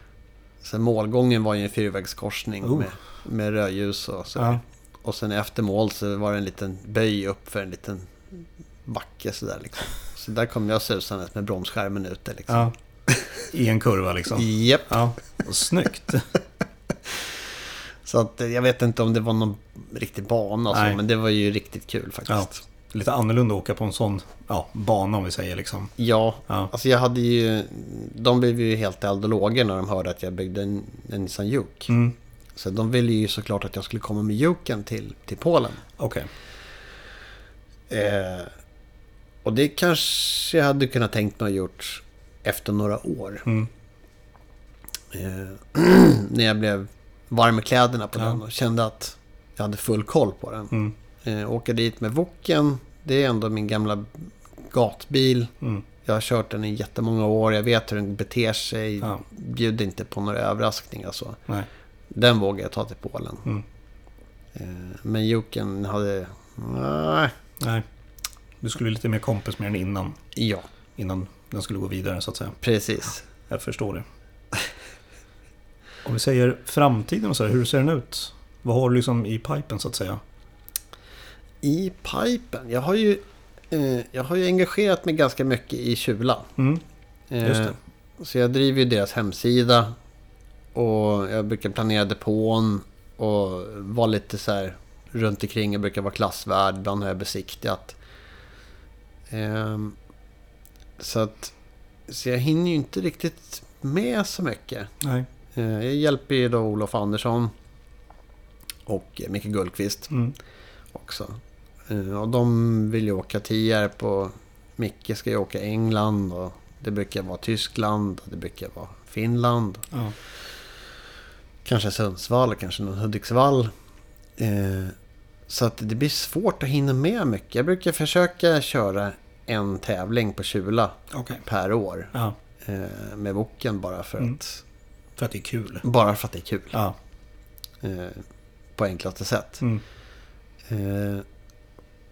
Så målgången var ju en fyrvägskorsning Oh. med, med rödljus och så. Ja. Och sen efter mål så var det en liten böj upp för en liten backe sådär liksom. Så där kom jag susandes med bromsskärmen ute liksom. ja. I en kurva liksom. Japp. Ja. Snyggt. Så att eh, jag vet inte om det var någon riktig bana och så, Nej. men det var ju riktigt kul Ja. faktiskt. Lite annorlunda att åka på en sån ja, bana om vi säger liksom. Ja, Ja. alltså jag hade ju... De blev ju helt eld och lågor när de hörde att jag byggde en, en Nissan Juke. Mm. Så de ville ju såklart att jag skulle komma med Juken till, till Polen. Okej. Eh, och det kanske jag hade kunnat tänkt mig att gjort efter några år. Mm. Eh, när jag blev varm i kläderna på Ja. den och kände att jag hade full koll på den. Mm. Eh, åka dit med Woken, det är ändå min gamla gatbil. Mm. Jag har kört den i jättemånga år, jag vet hur den beter sig. Ja. Bjuder inte på några överraskningar så. Nej. Den vågar jag ta till Polen. Mm. Eh, men Juken hade... Nej. Nej. Du skulle lite mer kompis med den innan. Ja, Innan den skulle gå vidare så att säga. precis. Jag förstår det. Om vi säger framtiden och så här, hur ser den ut? Vad har du liksom i pipen så att säga? I pipen, jag har ju... Eh, jag har ju engagerat mig ganska mycket i Kjula. Mm. Eh, Just det. Så jag driver ju deras hemsida. Och jag brukar planera depån. Och vara lite så här runt omkring. Jag brukar vara klassvärd. Ibland har jag besiktigat. Ehm, så att... Så jag hinner ju inte riktigt med så mycket. Nej. Eh, jag hjälper ju då Olof Andersson. Och Micke Gullqvist Mm. också. Eh, Och de vill ju åka Tierp och Micke ska ju åka England och det brukar vara Tyskland och det brukar vara Finland. Ja. Kanske Sundsvall och kanske någon Hudiksvall. Eh, Så att det blir svårt att hinna med mycket. Jag brukar försöka köra en tävling på Kjula Okej. per år. Ja. Med boken bara för Mm. att... För att det är kul. Bara för att det är kul. Ja. eh, På enklaste sätt. Mm. Eh,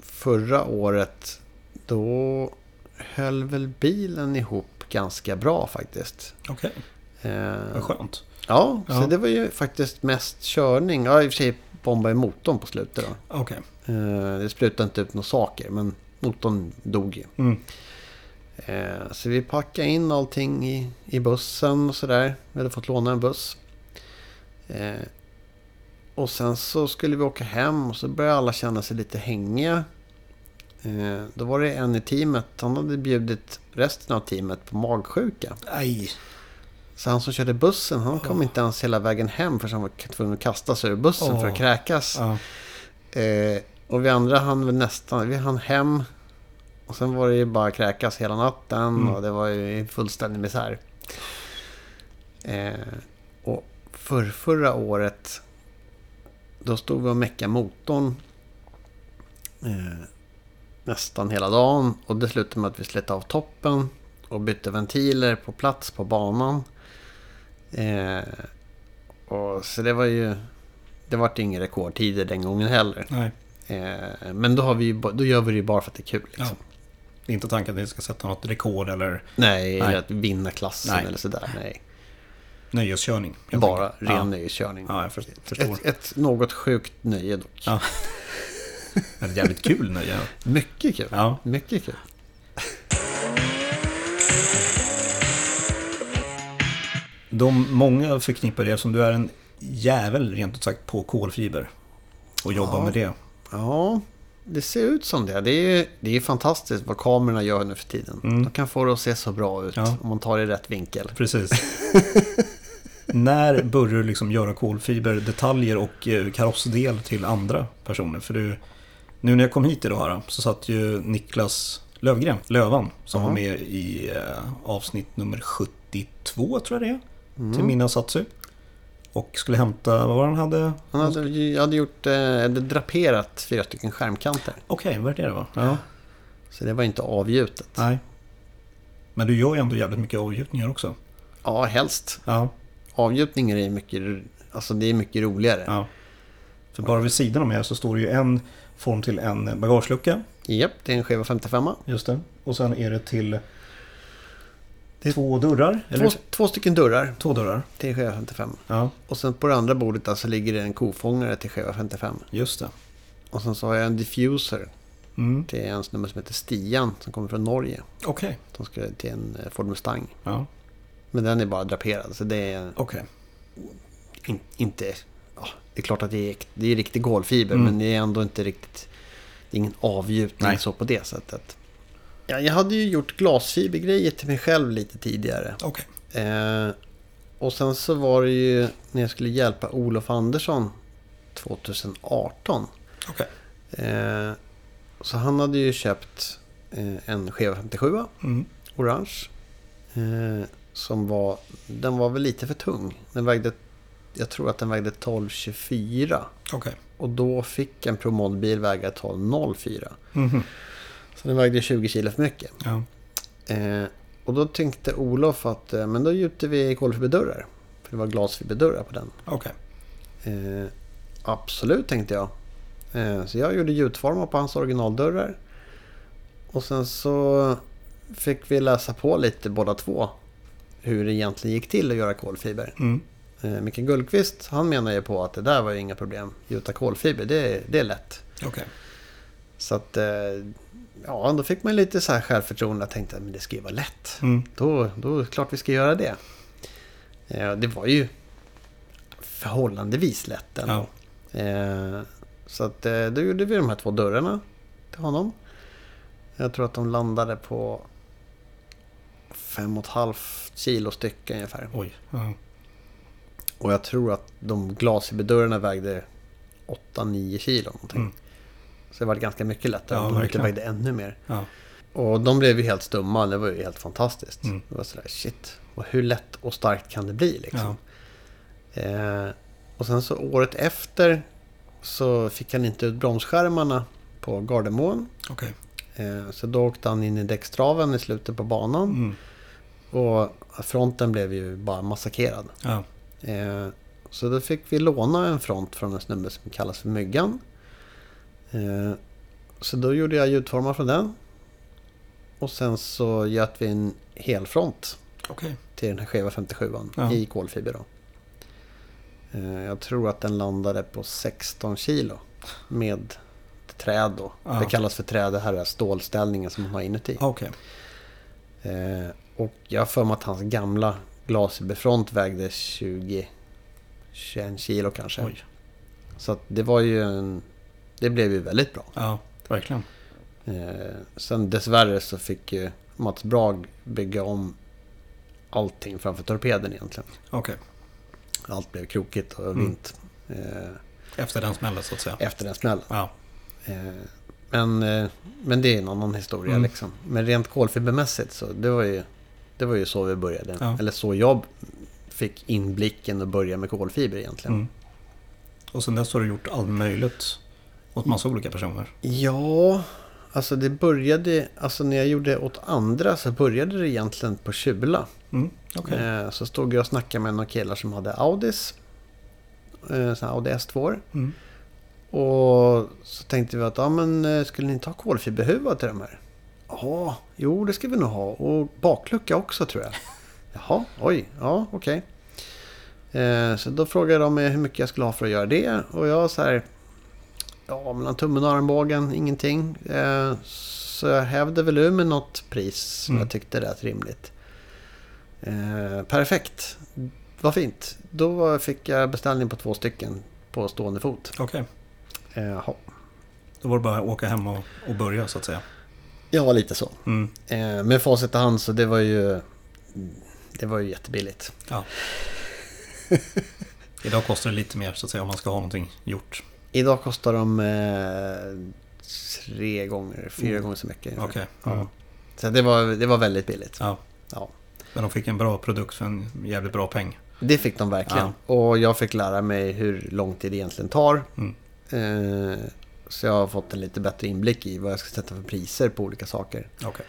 förra året då höll väl bilen ihop ganska bra faktiskt. Okej, Eh, vad skönt. ja, så Ja. det var ju faktiskt mest körning. Ja, i och för sig bombade motorn på slutet då. Okej. Eh, det sprutade inte ut några saker, men motorn dog ju. Mm. Eh, så vi packade in allting i, i bussen och sådär. Vi hade fått låna en buss. Eh, och sen så skulle vi åka hem och så började alla känna sig lite hängiga. Eh, då var det en i teamet, han hade bjudit resten av teamet på magsjuka. Aj. Så han som körde bussen, han kom Åh. inte ens hela vägen hem för han var tvungen att kasta sig ur bussen för att kräkas. Ja. Eh, och vi andra väl nästan, vi hann hem. Och sen var det ju bara kräkas hela natten Mm. och det var ju fullständig misär. Eh, och för förra året, då stod vi och meckade motorn eh, nästan hela dagen. Och det slutade med att vi slet av toppen och bytte ventiler på plats på banan. Eh, och så det var ju, det vart inga rekordtider den gången heller. Nej, Eh, men då, har vi då gör vi det ju bara för att det är kul. Liksom. Ja. Det är inte tanken att ni ska sätta något rekord eller Nej, Nej. eller att vinna klassen Nej. eller sådär. Nej. nöjeskörning. Bara enkelt. ren ja. nöjeskörning. Ja, jag för- förstår. Ett, ett något sjukt nöje dock. Ja. Ett jävligt kul nöje. Mycket kul. Ja. Mycket kul. De många förknippar det som du är en jävel rent ut sagt på kolfiber. Och jobbar Ja. med det. Ja, det ser ut som det. Det är det är fantastiskt vad kamerorna gör nu för tiden. Mm. De kan få det att se så bra ut Ja. om man tar det i rätt vinkel. Precis. När börjar du liksom göra kolfiberdetaljer och eh, karossdel till andra personer? För du, nu när jag kom hit idag här, så satt ju Niklas Lövgren, Lövan, som Ja. var med i eh, avsnitt nummer 72 tror jag det är. Mm. Till Minasatsu. Och skulle hämta, vad var han hade? Han hade, hade gjort, eh, draperat fyra stycken skärmkanter. Okej, vad är det va? Ja. Så det var inte avgjutet. Nej. Men du gör ju ändå jävligt mycket avgjutningar också. Ja, helst. Ja. Avgjutningar är mycket, alltså det är mycket roligare. ja. För bara vid sidan om er så står det ju en form till en bagagelucka. Japp, det är en skiva 55. Just det. Och sen är det till två dörrar. Två, Två, två stycken dörrar dörrar. till skiva 55. Ja, Och sen på det andra bordet alltså ligger det en kofångare till skiva 55. just det. Och sen så har jag en diffuser Mm. till en snubbe som heter Stian som kommer från Norge. Okej. De ska till en eh, Ford Mustang. Ja, Men den är bara draperad så det är okej. in, inte... Ja, det är klart att det är, det är riktig golvfiber Mm. men det är ändå inte riktigt... Det är ingen avgjutning så på det sättet. Ja, jag hade ju gjort glasfibergrejer till mig själv lite tidigare. Okej. Eh, och sen så var det ju när jag skulle hjälpa Olof Andersson 2018. Okej. Eh, så han hade ju köpt eh, en Cheva 57 Mm. orange. Eh, som var, den var väl lite för tung. Den vägde, jag tror att den vägde 1224. Okej. Och då fick en promodbil väga 1204. Mhm. Så den vägde 20 kilo för mycket. Ja. Eh, och då tänkte Olof att eh, men då gjuter vi kolfiberdörrar. För det var glasfiberdörrar på den. Okej. Eh, absolut tänkte jag. Eh, så jag gjorde gjutformar på hans originaldörrar. Och sen så fick vi läsa på lite båda två. Hur det egentligen gick till att göra kolfiber. Mm. Eh, Micke Gullqvist han menar ju på att det där var ju inga problem. Gjuta kolfiber det, det är lätt. Okej. Så att eh, ja, då fick man lite så här självförtroende. Jag tänkte att det ska ju vara lätt. Mm. Då, då är det klart vi ska göra det. Eh, Det var ju förhållandevis lätt ändå. Ja. Eh, Så att eh, då gjorde vi de här två dörrarna till honom. Jag tror att de landade på fem och ett halvt kilo stycken ungefär. Oj. Ja. Och jag tror att de glasfiberdörrarna vägde 8-9 kilo någonting. Mm. Så det var ganska mycket lättare Ja, om de inte vägde ännu mer. Ja. Och de blev ju helt stumma. Det var ju helt fantastiskt. Mm. Det var sådär shit. Och hur lätt och starkt kan det bli liksom? Eh, och sen så året efter så fick han inte ut bromsskärmarna på Gardermoen. Okej. Eh, så då åkte han in i däckstraven i slutet på banan. Mm. Och fronten blev ju bara massakrerad. Ja. Eh, så då fick vi låna en front från en snubbe som kallas för Myggan. Eh, så då gjorde jag ljudformar från den. Och sen så göt vi en helfront Okej. till den här skeva 57an Ja. i kolfiber då. Eh, Jag tror att den landade på 16 kilo med träd då. Ja. Det kallas för träd, det här är stålställningen som man har inuti. Okej. Eh, och jag har för mig att hans gamla glasfiberfront vägde 20 21 kilo kanske. Oj. Så det var ju en... Det blev ju väldigt bra. Ja, verkligen. Eh, sen dessvärre så fick ju Mats Brag bygga om allting framför torpeden egentligen. Okej. Allt blev krokigt och Mm. vint eh, Efter den smällen så att säga. efter den smällen. Ja. Eh, men, eh, men det är en annan historia Mm. liksom. Men rent kolfibermässigt så det var ju, det var ju så vi började. Ja. Eller så jag fick inblicken och börja med kolfiber egentligen. Mm. Och sen dess har du gjort allt möjligt åt massa olika personer. Ja, alltså det började, alltså när jag gjorde åt andra så började det egentligen på Kjula. Mm. Okej. Eh, så stod jag och snackade med några killar som hade Audis. Eh, såna Audi S2. Mm. Och så tänkte vi att, ja men eh, skulle ni inte ha kolfiberhuva till de här? Ja, jo det ska vi nog ha. Och baklucka också tror jag. Jaha, oj, ja okej. Eh, så då frågade de mig hur mycket jag skulle ha för att göra det. Och jag så här, ja mellan tummen och armbågen, ingenting. Eh, så jag hävde väl ur med något pris som Mm. jag tyckte rätt rimligt. Eh, perfekt, vad fint. Då fick jag beställning på två stycken på stående fot. Okej. Eh, Jaha. Då var det bara att åka hem och, och börja så att säga. Ja, lite så. Mm. Eh, med facit i hand så det var ju... Det var ju jättebilligt. Ja. Idag kostar det lite mer så att säga om man ska ha någonting gjort. Idag kostar de eh, tre gånger, fyra Mm. gånger så mycket. Okej. Ja. Mm. Så det var, det var väldigt billigt. Ja. Ja. Men de fick en bra produkt för en jävligt bra peng. Det fick de verkligen. Och jag fick lära mig hur lång tid det egentligen tar. Mm. Eh, så jag har fått en lite bättre inblick i vad jag ska sätta för priser på olika saker. Okej.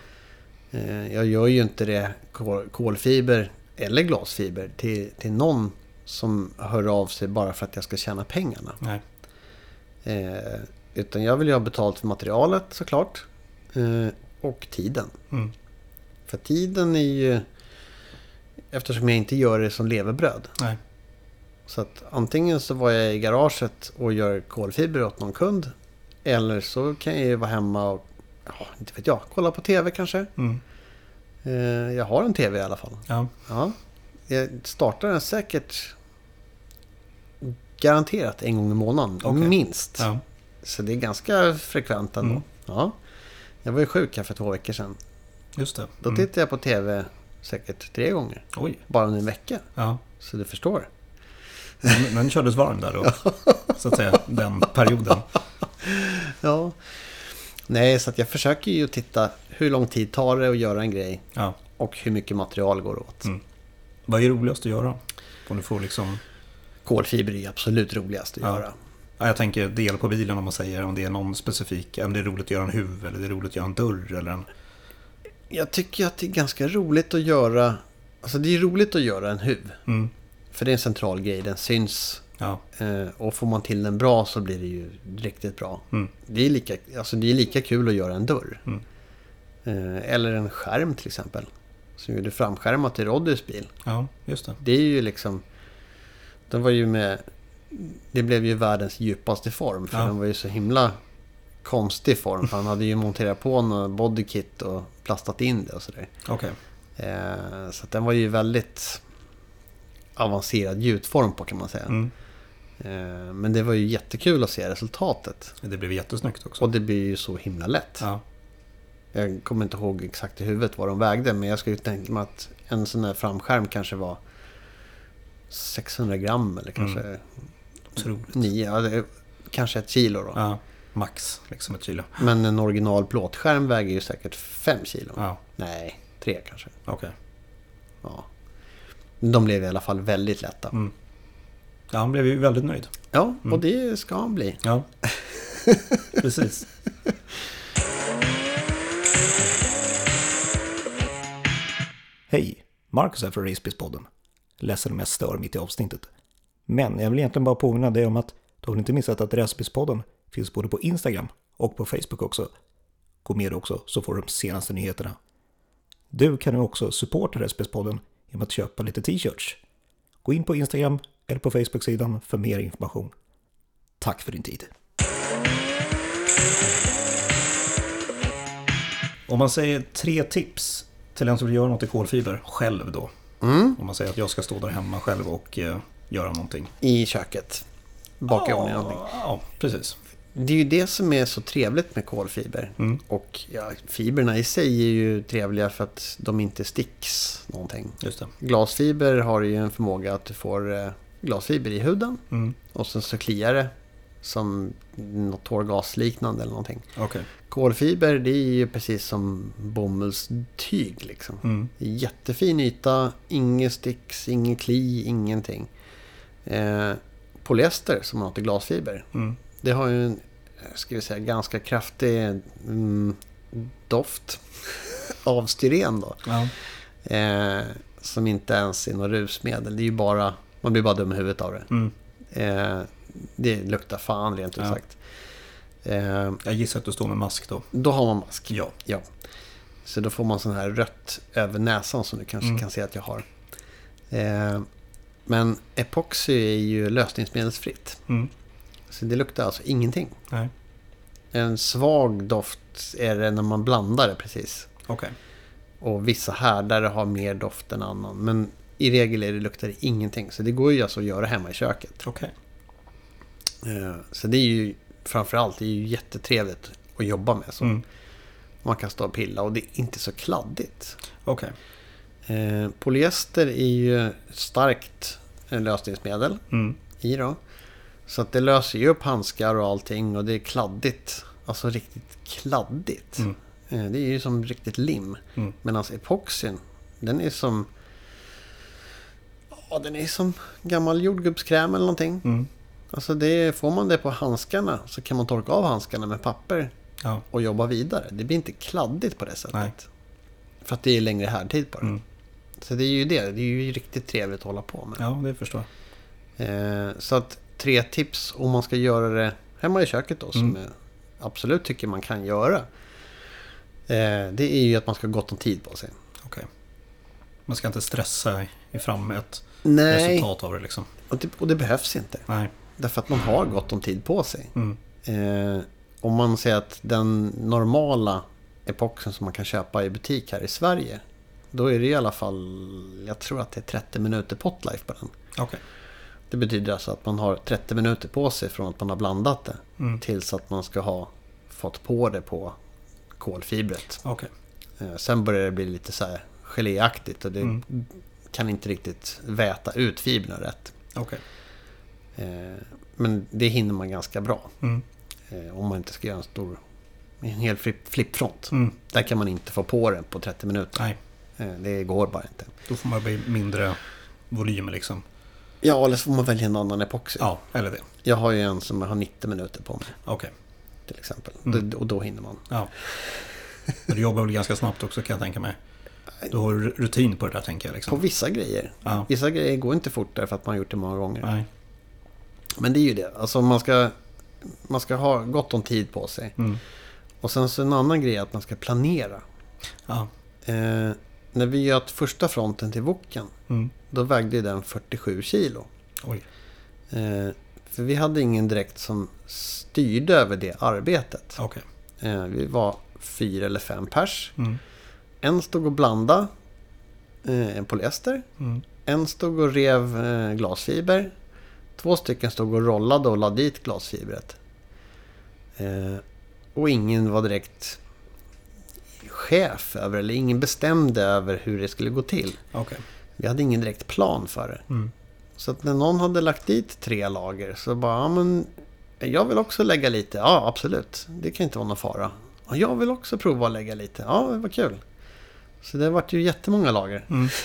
Eh, Jag gör ju inte det kol- kolfiber eller glasfiber till, till någon som hör av sig bara för att jag ska tjäna pengarna. Nej. Eh, utan jag vill ju ha betalt för materialet såklart. Eh, och tiden. Mm. För tiden är ju... Eftersom jag inte gör det som levebröd. Nej. Så att antingen så var jag i garaget och gör kolfiber åt någon kund. Eller så kan jag ju vara hemma och, ja, inte vet jag, kolla på TV kanske. Mm. Eh, jag har en TV i alla fall. Ja. Ja, jag startar den säkert garanterat en gång i månaden. Okej. Minst. Ja. Så det är ganska frekvent ändå. Mm. Ja. Jag var ju sjuk här för två veckor sedan. Just det. Då Mm. tittade jag på TV säkert tre gånger. Oj. Bara under en vecka. Ja. Så du förstår. Men den kördes varm där då. Så att säga. Den perioden. Ja. Nej, så jag försöker ju titta hur lång tid tar det att göra en grej. Ja. Och hur mycket material går åt. Mm. Vad är roligast att göra? Om du får liksom... Kolfiber är absolut roligast att Ja. göra. Ja, jag tänker del på bilen om man säger om det är någon specifik. Om det är roligt att göra en huv eller det är roligt att göra en dörr eller en... Jag tycker att det är ganska roligt att göra... Alltså det är roligt att göra en huv. Mm. För det är en central grej, den syns. Ja. Eh, och får man till den bra så blir det ju riktigt bra. Mm. Det är lika, alltså det är lika kul att göra en dörr. Mm. Eh, eller en skärm till exempel. Som gjorde framskärmat i Roddys bil. Ja, just det. Det är ju liksom... Den var ju med... Det blev ju världens djupaste form. För Ja. den var ju så himla konstig form. För han hade ju monterat på någon bodykit och plastat in det och sådär. Okej. Eh, så den var ju väldigt avancerad gjutform på kan man säga. Mm. Eh, men det var ju jättekul att se resultatet. Det blev jättesnyggt också. Och det blir ju så himla lätt. Ja. Jag kommer inte ihåg exakt i huvudet vad de vägde. Men jag skulle tänka mig att en sån här framskärm kanske var 600 gram eller kanske Otroligt. 9. Ja, det är kanske ett kilo då. Ja. Max, liksom ett kilo. Men en original plåtskärm väger ju säkert 5 kilo. Ja, Nej, 3 kanske. okej. Ja. De blev i alla fall väldigt lätta. Mm. Ja, han blev ju väldigt nöjd. Ja, Mm. och det ska han bli. Ja, precis. Hej! Marcus här från Racebiz-podden. Ledsen om jag stör mitt i avsnittet. Men jag vill egentligen bara påminna dig om att du har inte missat att Racebiz-podden finns både på Instagram och på Facebook också. Gå med också så får du de senaste nyheterna. Du kan nu också supporta SP-podden genom att köpa lite t-shirts. Gå in på Instagram eller på Facebook-sidan för mer information. Tack för din tid. Om man säger tre tips till en som vill göra något i kolfiber själv då. Mm. Om man säger att jag ska stå där hemma själv och eh, göra någonting. I köket. Baka i ordning någonting. Ja, precis. Det är ju det som är så trevligt med kolfiber. Mm. Och ja, fiberna i sig är ju trevliga för att de inte sticks någonting. Just det. Glasfiber har ju en förmåga att du får eh, glasfiber i huden. Mm. Och sen så kliar det som något tårgasliknande eller någonting. Okej. Kolfiber det är ju precis som bomullstyg liksom. Mm. Jättefin yta, inget sticks, ingen kli, ingenting. Eh, polyester som man har till glasfiber. Mm. Det har ju en, eh, ska vi säga, ganska kraftig mm, doft av styren då. Ja. Eh, som inte ens är något rusmedel. Det är ju bara, man blir bara dum i huvudet av det. Mm. Eh, det luktar fan rent ut Ja. sagt. Eh, Jag gissar att du står med mask då. då har man mask. Ja. Ja. Så då får man sån här rött över näsan som du kanske Mm. kan se att jag har. Eh, men epoxy är ju lösningsmedelsfritt. Mm. Så det luktar alltså ingenting. Nej. En svag doft är det när man blandar det precis. Okej. Och vissa härdare har mer doft än annan. Men i regel är det, luktar det ingenting. Så det går ju alltså att göra hemma i köket. Okej. Eh, Så det är ju framförallt det är ju jättetrevligt att jobba med. Så Mm. Man kan stå och pilla och det är inte så kladdigt. Okej. Eh, polyester är ju starkt lösningsmedel Mm. i då. Så att det löser ju upp handskar och allting och det är kladdigt. Alltså riktigt kladdigt. Mm. Eh, det är ju som riktigt lim. Mm. Medan epoxin, den är som... Ja, den är som gammal jordgubbskräm eller någonting. Mm. Alltså det, får man det på handskarna så kan man torka av handskarna med papper Ja. och jobba vidare. Det blir inte kladdigt på det sättet. Nej. För att det är längre härdtid på det. Mm. Så det är ju det. Det är ju riktigt trevligt att hålla på med. ja, det förstår jag. Eh, så att tre tips om man ska göra det hemma i köket då. Som Mm. jag absolut tycker man kan göra. Eh, det är ju att man ska ha gott om tid på sig. Okej. Man ska inte stressa fram ett Nej, resultat av det liksom. och det, och det behövs inte. Nej. Därför att man har gott om tid på sig. Mm. Eh, om man säger att den normala epoxen som man kan köpa i butik här i Sverige. Då är det i alla fall, jag tror att det är 30 minuter potlife på den. Okej. Det betyder alltså att man har 30 minuter på sig från att man har blandat det. Mm. Tills att man ska ha fått på det på kolfibret. Okej. Eh, sen börjar det bli lite så här geléaktigt och det Mm. kan inte riktigt väta ut fibrerna rätt. Okej. Eh, men det hinner man ganska bra. Mm. Eh, om man inte ska göra en stor, en hel flip- flippfront. Mm. Där kan man inte få på den på 30 minuter. Nej, Eh, det går bara inte. då får man bli mindre volym liksom. Ja, eller så får man välja en annan epoxy. Ja, eller det. Jag har ju en som har 90 minuter på mig Okej. till exempel. Mm. Och då hinner man. Ja. Men du jobbar väl ganska snabbt också kan jag tänka mig. Du har rutin på det där tänker jag På liksom. vissa grejer. Ja. Vissa grejer går inte fortare för att man har gjort det många gånger. Nej. Men det är ju det. Alltså man ska, man ska ha gott om tid på sig. Mm. Och sen så en annan grej är att man ska planera. Ja. Eh, när vi göt första fronten till Woken. Mm. Då vägde den 47 kilo. Oj. Eh, för vi hade ingen direkt som styrde över det arbetet. Okej. Eh, vi var fyra eller fem pers. Mm. En stod och blandade eh, polyester. Mm. En stod och rev eh, glasfiber. Två stycken stod och rollade och lade dit glasfibret. Eh, och ingen var direkt chef över, eller ingen bestämde över hur det skulle gå till. Okej. Vi hade ingen direkt plan för det. Mm. Så att när någon hade lagt dit tre lager så bara, ja men jag vill också lägga lite. Ja, absolut. Det kan inte vara någon fara. Ja, jag vill också prova att lägga lite. Ja, vad kul. Så det vart ju jättemånga lager. Mm.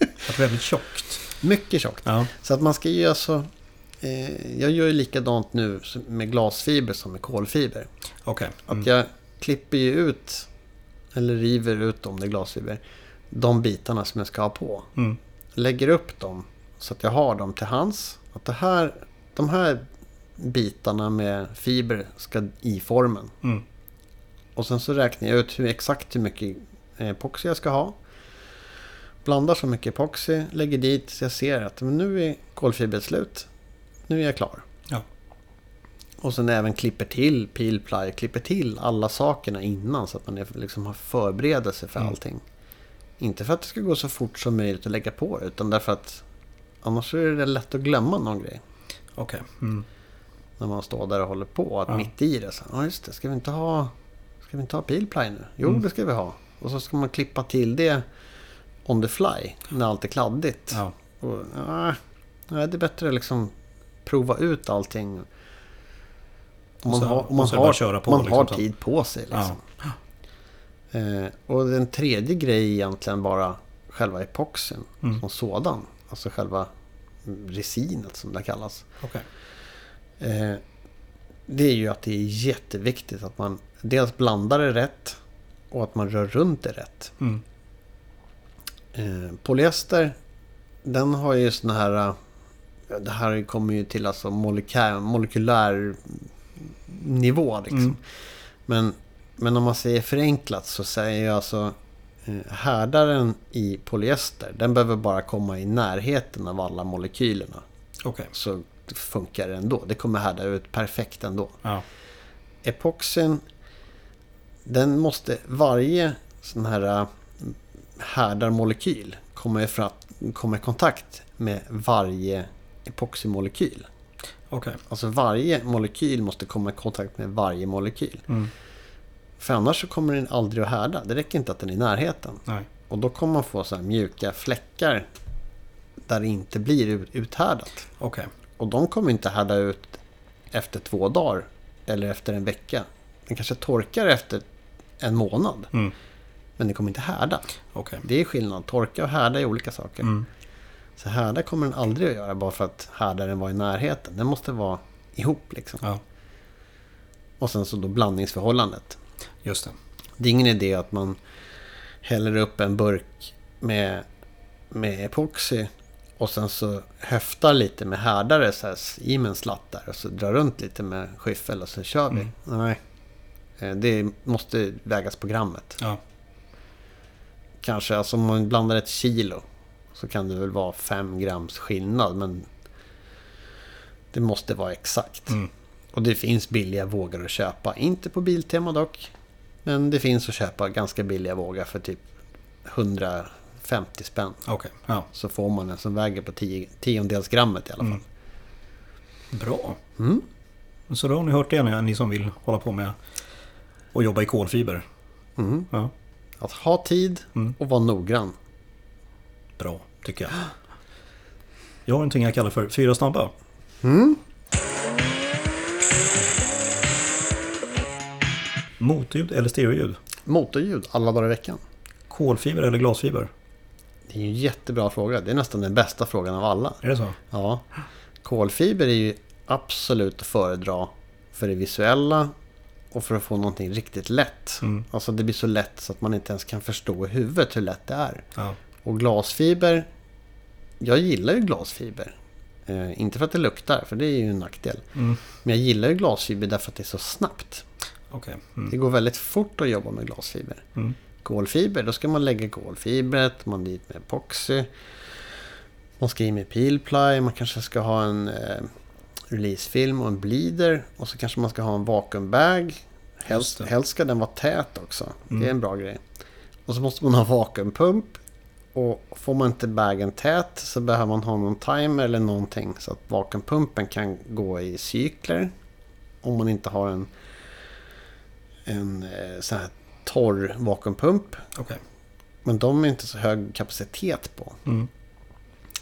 Det var väldigt tjockt. Mycket tjockt. Ja. Så att man ska ju alltså... Eh, jag gör ju likadant nu med glasfiber som med kolfiber. Att Mm. jag klipper ju ut, eller river ut om det är glasfiber, de bitarna som jag ska ha på. Mm. Lägger upp dem så att jag har dem till hands. Att det här, de här bitarna med fiber ska i formen. Mm. Och sen så räknar jag ut hur, exakt hur mycket eh, epoxy jag ska ha. Blandar så mycket epoxy, lägger dit så jag ser att men nu är kolfibret slut. Nu är jag klar. Ja. Och sen även klipper till peel ply, klipper till alla sakerna innan så att man är, liksom har förberedelse för Mm. allting. Inte för att det ska gå så fort som möjligt att lägga på utan därför att annars är det lätt att glömma någon grej. Okej. Mm. När man står där och håller på. Att Ja. mitt i det. Så, ja just det, ska vi inte ha, ska vi inte ha peel ply nu? Jo, Mm. det ska vi ha. Och så ska man klippa till det on the fly. När allt är kladdigt. Ja. Och, ja, nej, det är bättre att liksom prova ut allting. Om Och man så- har, om man har, på, man liksom, har tid på sig. Liksom. Ja. Eh, och den tredje grejen egentligen bara själva epoxin Mm. som sådan. Alltså själva resinet som det kallas. Okej. Eh, det är ju att det är jätteviktigt att man dels blandar det rätt och att man rör runt det rätt. Mm. Eh, polyester, den har ju såna här... eh, Det här kommer ju till alltså molekär, molekylär nivå. Liksom. Mm. Men, men om man säger förenklat så säger jag alltså eh, härdaren i polyester, den behöver bara komma i närheten av alla molekylerna. Okej. Så funkar det ändå. Det kommer härda ut perfekt ändå. Ja. Epoxin, den måste varje sån här härdarmolekyl komma, ifra, komma i kontakt med varje epoxymolekyl. Okej. Alltså varje molekyl måste komma i kontakt med varje molekyl. Mm. För annars så kommer den aldrig att härda. Det räcker inte att den är i närheten. Nej. Och då kommer man få så mjuka fläckar där det inte blir ut- uthärdat. Okej. Och de kommer inte härda ut efter två dagar eller efter en vecka. Den kanske torkar efter en månad. Mm. Men det kommer inte härda. Okej. Det är skillnad. Torka och härda är olika saker. Mm. Så härda kommer den aldrig att göra bara för att härdaren var i närheten. Den måste vara ihop liksom. Ja. Och sen så då blandningsförhållandet. Just det. Det är ingen idé att man häller upp en burk med, med epoxy och sen så höftar lite med härdare så här, i med en slatt där och så drar runt lite med skyffel och så kör vi. Mm. Nej. Eh, Det måste vägas på grammet. Ja. Kanske, alltså om man blandar ett kilo så kan det väl vara fem grams skillnad men det måste vara exakt. Mm. Och det finns billiga vågar att köpa. Inte på Biltema dock. Men det finns att köpa ganska billiga vågar för typ 150 spänn. Okej. Ja. Så får man en som väger på tio, tiondels grammet i alla fall. Mm. Bra. Mm. Så då har ni hört det ni, som vill hålla på med och jobba i kolfiber. Mm. Ja. Att ha tid Mm. och vara noggrann. Bra, tycker jag. Jag har någonting jag kallar för fyra snabba. Mm. Motljud eller stereoljud? Motorljud alla dagar i veckan. Kolfiber eller glasfiber? Det är en jättebra fråga. Det är nästan den bästa frågan av alla. Är det så? Ja. Kolfiber är ju absolut att föredra för det visuella och för att få någonting riktigt lätt. Mm. Alltså det blir så lätt så att man inte ens kan förstå i huvudet hur lätt det är. Ja. Och glasfiber, jag gillar ju glasfiber. Eh, inte för att det luktar, för det är ju en nackdel. Mm. Men jag gillar ju glasfiber därför att det är så snabbt. Det Mm. går väldigt fort att jobba med glasfiber. Mm. Kolfiber, då ska man lägga kolfibret, man dit med epoxy. Man ska i med peel ply, man kanske ska ha en eh, releasefilm och en bleeder. Och så kanske man ska ha en vakuumbag. Helst, helst ska den vara tät också. Det Mm. är en bra grej. Och så måste man ha vakuumpump. Och får man inte bagen tät så behöver man ha någon timer eller någonting. Så att vakuumpumpen kan gå i cykler. Om man inte har en, en eh, sån här torr vakuumpump. Okej. Men de är inte så hög kapacitet på. Mm.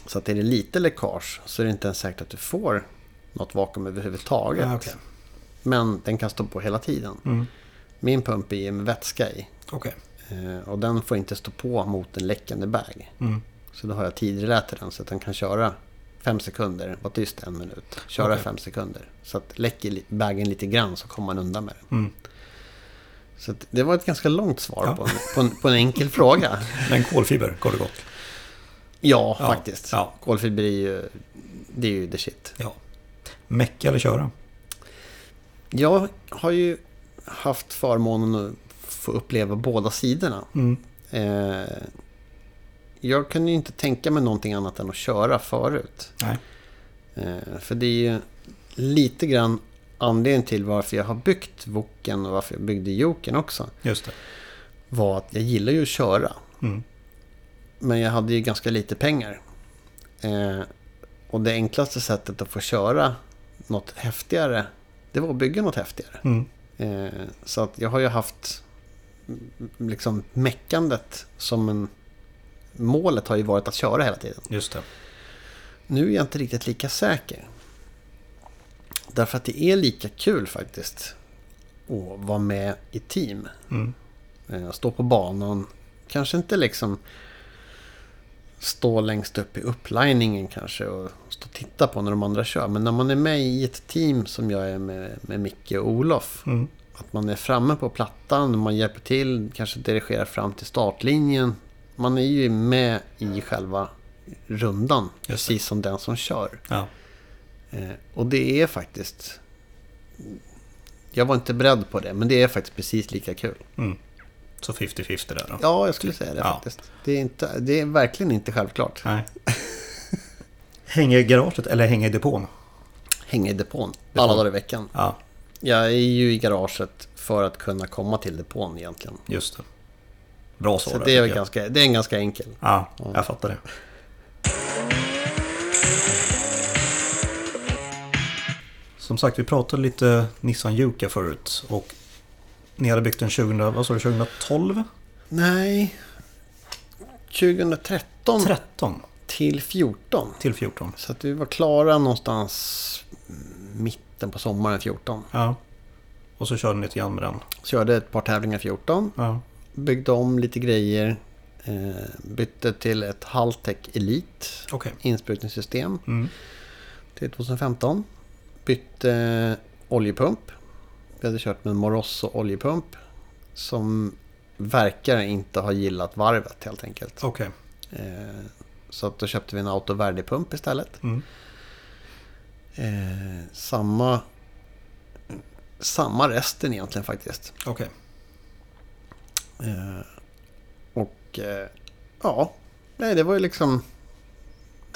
Så att är det lite läckage så är det inte ens säkert att du får något vakuum överhuvudtaget. Ja, okej. Men den kan stå på hela tiden. Mm. Min pump är med vätska i. Okej. Eh, Och den får inte stå på mot en läckande bag. Mm. Så då har jag till den så att den kan köra fem sekunder, vara tyst en minut. Köra Okej. fem sekunder. Så att läcker bagen lite grann så kommer man undan med den. Mm. Så det var ett ganska långt svar Ja. på, en, på, en, på en enkel fråga. Men kolfiber, kort och gott. Ja, Ja, faktiskt. ja. Kolfiber är ju, det är ju the shit. Ja. Mecka eller köra? Jag har ju haft förmånen att få uppleva båda sidorna. Mm. Eh, jag kunde ju inte tänka mig någonting annat än att köra förut. Eh, för det är ju lite grann anledningen till varför jag har byggt Woken och varför jag byggde Joken också. Just det. Var att jag gillar ju att köra. Mm. Men jag hade ju ganska lite pengar. Eh, och det enklaste sättet att få köra något häftigare, det var att bygga något häftigare. Mm. Eh, så att jag har ju haft liksom meckandet som en... Målet har ju varit att köra hela tiden. Just det. Nu är jag inte riktigt lika säker. Därför att det är lika kul faktiskt att vara med i team. Mm. Eh, Stå på banan. Kanske inte liksom stå längst upp i uppliningen kanske och stå och titta på när de andra kör. Men när man är med i ett team som jag är med, med Micke och Olof. Mm. Att man är framme på plattan, man hjälper till, kanske dirigerar fram till startlinjen. Man är ju med i själva rundan, precis som den som kör. Ja. Eh, och det är faktiskt... Jag var inte beredd på det, men det är faktiskt precis lika kul. Mm. Så 50-50 där då? Ja, jag skulle säga det Ja. faktiskt. Det är, inte, det är verkligen inte självklart. Nej. Hänga i garaget eller hänga i depån? Hänga i depån Depån. alla dagar i veckan. Ja, Jag är ju i garaget för att kunna komma till depån egentligen. just det. Bra Så där, det är, ganska, det är en ganska enkel. Ja, jag fattar det. Som sagt, vi pratade lite Nissan Juka förut. Och ni hade byggt den 2000, vad sa du, 2012? Nej. 2013 13 till 14. till 14. Så att vi var klara någonstans mitten på sommaren 14. Ja. Och så körde ni lite grann med den. Körde ett par tävlingar 14. Ja. Byggde om lite grejer. Eh, bytte till ett Haltech Elite Okej. insprutningssystem Mm. till 2015. Bytte oljepump. Vi hade kört med Morosso oljepump. Som verkar inte ha gillat varvet helt enkelt. Okej. Eh, så att då köpte vi en Autoverde-pump istället. Mm. Eh, samma, samma resten egentligen faktiskt. Okej. Eh, och eh, ja, nej det var ju liksom...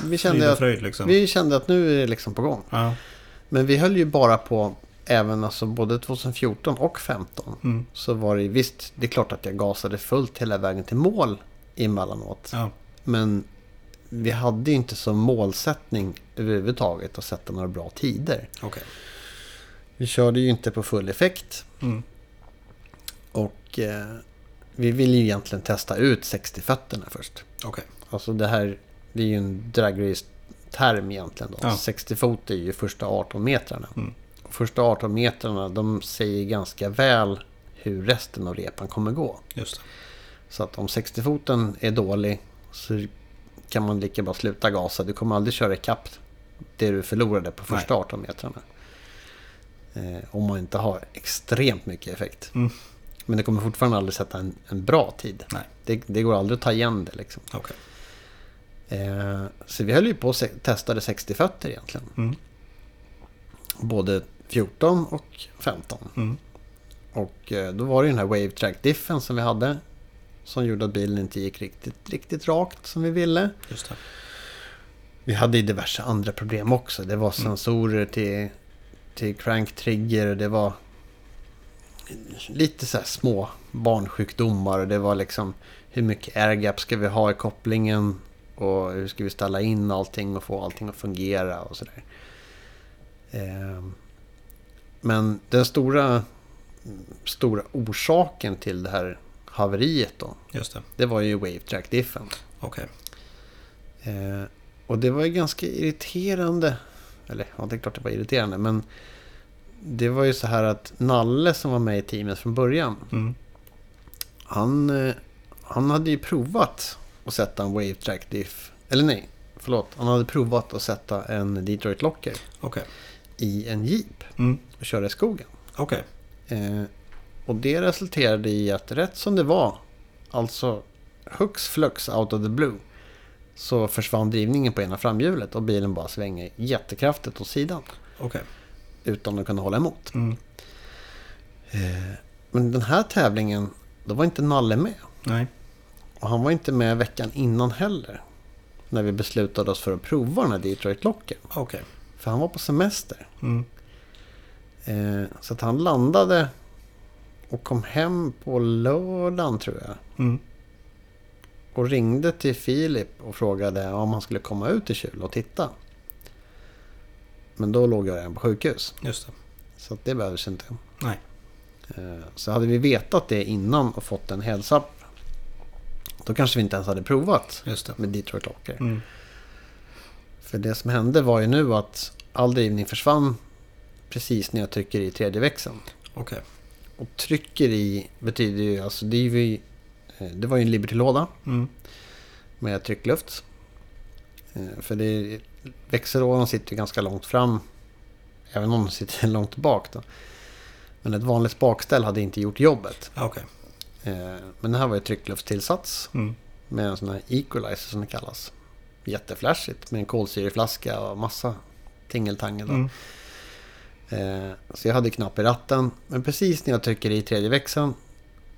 Vi kände, att, fröjd liksom. vi kände att nu är det liksom på gång. Ja. Men vi höll ju bara på även alltså både 2014 och 2015. Mm. Så var det visst, det är klart att jag gasade fullt hela vägen till mål emellanåt. Ja. Men vi hade ju inte som målsättning överhuvudtaget att sätta några bra tider. Okej. Vi körde ju inte på full effekt. Mm. Och eh, vi ville ju egentligen testa ut 60-fötterna först. Okej. Alltså det här, det är ju en dragrace-term egentligen då. Ja. 60 fot är ju första 18 metrarna. Mm. Första 18 metrarna, de säger ganska väl hur resten av repan kommer gå. Just det. Så att om 60-foten är dålig så kan man lika bra sluta gasa. Du kommer aldrig köra ikapp det du förlorade på första 18 metrarna. Eh, om man inte har extremt mycket effekt. Mm. Men det kommer fortfarande aldrig sätta en, en bra tid. Nej. Det, det går aldrig att ta igen det liksom. Okej. Eh, så vi höll ju på och testade 60 fötter egentligen. Mm. Både 14 och 15. Mm. Och eh, då var det den här Wave Track Diffen som vi hade. Som gjorde att bilen inte gick riktigt, riktigt rakt som vi ville. Just det. Vi hade ju diverse andra problem också. Det var sensorer till, till crank trigger. Det var lite så här små barnsjukdomar. Det var liksom hur mycket airgap ska vi ha i kopplingen? Och hur ska vi ställa in allting och få allting att fungera och sådär. Ehm, Men den stora, stora orsaken till det här haveriet då. Just det. Det var ju Wave Track Diffen. Okej. Eh, och det var ju ganska irriterande. Eller ja, det är klart det var irriterande. Men det var ju så här att Nalle som var med i teamet från början. Mm. Han, eh, han hade ju provat att sätta en Wave Track Diff. Eller nej, förlåt. Han hade provat att sätta en Detroit Locker Okej. i en Jeep Mm. Och köra i skogen. Okej. Eh, och det resulterade i att rätt som det var, alltså hux flux out of the blue, så försvann drivningen på ena framhjulet och bilen bara svänger jättekraftigt åt sidan Okej. utan att kunna hålla emot. Mm. Eh, Men den här tävlingen, då var inte Nalle med. Nej. Och han var inte med veckan innan heller. När vi beslutade oss för att prova den här Detroit-locken. Okej. För han var på semester. Mm. Eh, så att han landade och kom hem på lördagen tror jag. Mm. Och ringde till Filip och frågade om han skulle komma ut till Kjul och titta. Men då låg jag redan på sjukhus. Just det. Så att det behövdes inte. Nej. Eh, Så hade vi vetat det innan och fått en heads up. Då kanske vi inte ens hade provat Just det. med Detroit Locker. Mm. För det som hände var ju nu att all drivning försvann precis när jag trycker i tredje växeln. Okej. Och trycker i betyder ju, alltså det, ju, eh, det var ju en Liberty-låda Mm. med tryckluft. Eh, För det, växellådan sitter ju ganska långt fram. Även om den sitter långt bak då. Men ett vanligt bakställ hade inte gjort jobbet. Ja, Okej. Eh, Men det här var ju trycklufttillsats Mm. med en sån här equalizer som det kallas. Jätteflashigt med en kolsyreflaska och massa tingeltangel. Mm. Eh, Så jag hade knapp i ratten. Men precis när jag trycker i tredje växeln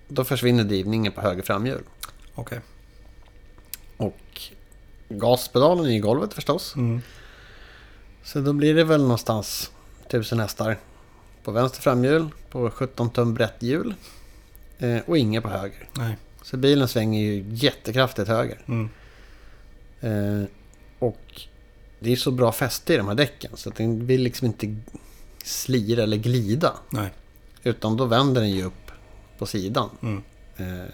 då försvinner drivningen på höger framhjul. Okej. Och gaspedalen är i golvet förstås. Mm. Så då blir det väl någonstans 1000 hästar på vänster framhjul på 17 tum brett hjul. Eh, och inga på höger. Nej. Så bilen svänger ju jättekraftigt höger. Mm. Eh, och det är så bra fäste i de här däcken så att den vill liksom inte slira eller glida. Nej. Utan då vänder den ju upp på sidan. Mm. Eh,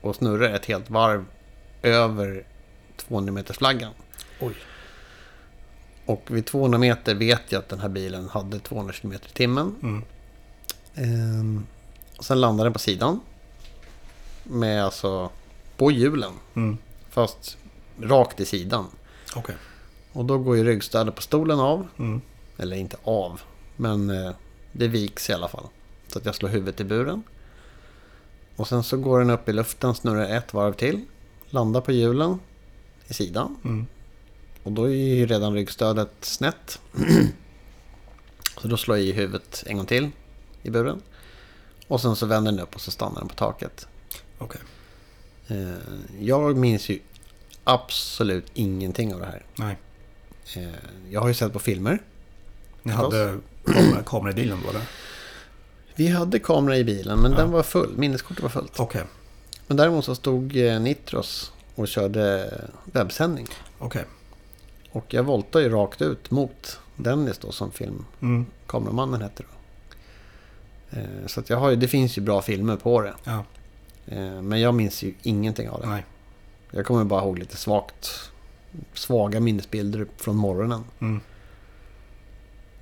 och snurrar ett helt varv över 200 meters flaggan. Oj. Och vid 200 meter vet jag att den här bilen hade 200 km i timmen. Mm. Ehm, sen landar den på sidan. Med alltså på hjulen. Mm. Fast rakt i sidan. Okej. Och då går ju ryggstödet på stolen av. Mm. Eller inte av. Men eh, det viks i alla fall. Så att jag slår huvudet i buren. Och sen så går den upp i luften, snurrar ett varv till. Landar på hjulen i sidan. Mm. Och då är ju redan ryggstödet snett. så då slår jag i huvudet en gång till i buren. Och sen så vänder den upp och så stannar den på taket. Okej. Eh, jag minns ju absolut ingenting av det här. Nej. Eh, jag har ju sett på filmer. Ni hade kamera, i bilen då eller? Vi hade kamera i bilen men Ja. den var full. Minneskortet var fullt. Okej. Men däremot så stod eh, Nitros och körde webbsändning. Okej. Och jag voltade ju rakt ut mot Dennis då som filmkameramannen Mm. hette då. Eh, Så jag har ju, det finns ju bra filmer på det. Ja. Eh, Men jag minns ju ingenting av det. Nej. Jag kommer bara ihåg lite svagt, svaga minnesbilder från morgonen. Mm.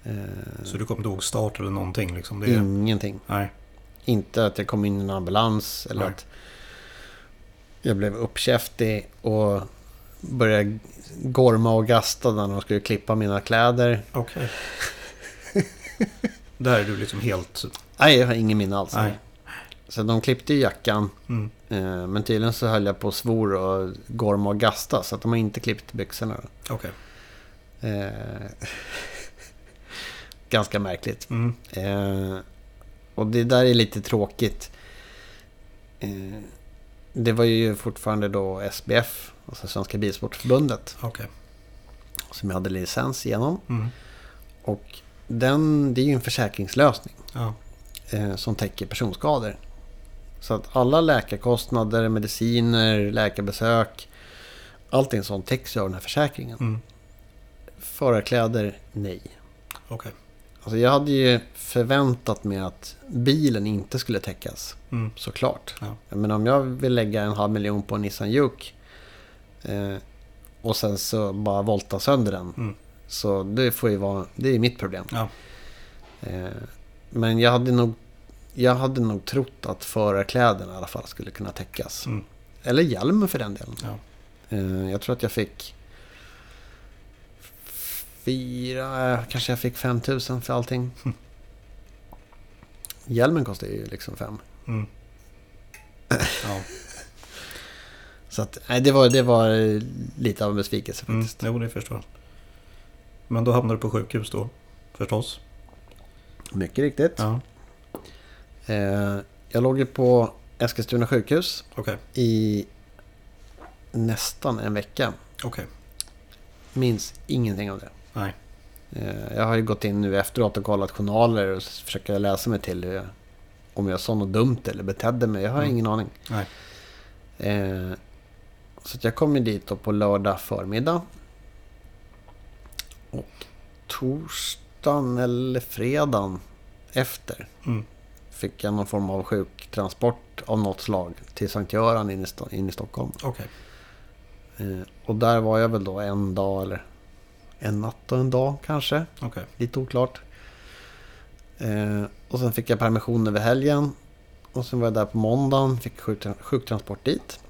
Eh, Så du kommer inte ihåg start eller någonting liksom? Det. Ingenting. Nej. Inte att jag kom in i en ambulans eller Nej. att jag blev uppkäftig och började gorma och gasta när de skulle klippa mina kläder. Okej. Där är du liksom helt... Nej, jag har ingen minne alls. Nej. Så de klippte ju jackan. Mm. eh, Men tydligen så höll jag på och svor och gorma och gasta. Så att de har inte klippt byxorna. Okej. Eh, Ganska märkligt. Mm. Eh, och det där är lite tråkigt. Eh, det var ju fortfarande då SBF, alltså Svenska Bilsportförbundet, Okej. som jag hade licens genom. Mm. Och den, det är ju en försäkringslösning Ja. eh, som täcker personskador. Så att alla läkarkostnader, mediciner, läkarbesök, allting sånt täcks ju av den här försäkringen. Mm. Förarkläder, nej. Okej. Alltså jag hade ju förväntat mig att bilen inte skulle täckas. Mm. Såklart. Ja. Men om jag vill lägga en halv miljon på en Nissan Juke eh, och sen så bara volta sönder den. Mm. Så det får ju vara, det är mitt problem. Ja. Eh, men jag hade nog jag hade nog trott att förarkläderna i alla fall skulle kunna täckas. Mm. Eller hjälmen för den delen. Ja. Eh, jag tror att jag fick fyra, eh, kanske jag fick 5000 för allting. Mm. Hjälmen kostar ju liksom fem. Mm. Ja. Så att, nej, det var, det var lite av en besvikelse Mm. faktiskt. Jo, det förstår jag. Men då hamnar du på sjukhus då? Förstås. Mycket riktigt. Ja. Eh, Jag låg ju på Eskilstuna sjukhus Okej. i nästan en vecka. Okej. Minns ingenting av det. Nej. Eh, Jag har ju gått in nu efteråt och kollat journaler och försöker läsa mig till jag, om jag sa något dumt eller betedde mig. Jag har Mm. ingen aning. Nej. Eh, så jag kom ju dit då på lördag förmiddag. Och torsdagen eller fredagen efter Mm. fick jag någon form av sjuktransport av något slag till Sankt Göran in i, in i Stockholm. Okej. Eh, och där var jag väl då en dag eller en natt och en dag kanske. Okej. Lite oklart. Eh, och sen fick jag permission över helgen. Och sen var jag där på måndagen. Fick sjuktra- sjuktransport dit.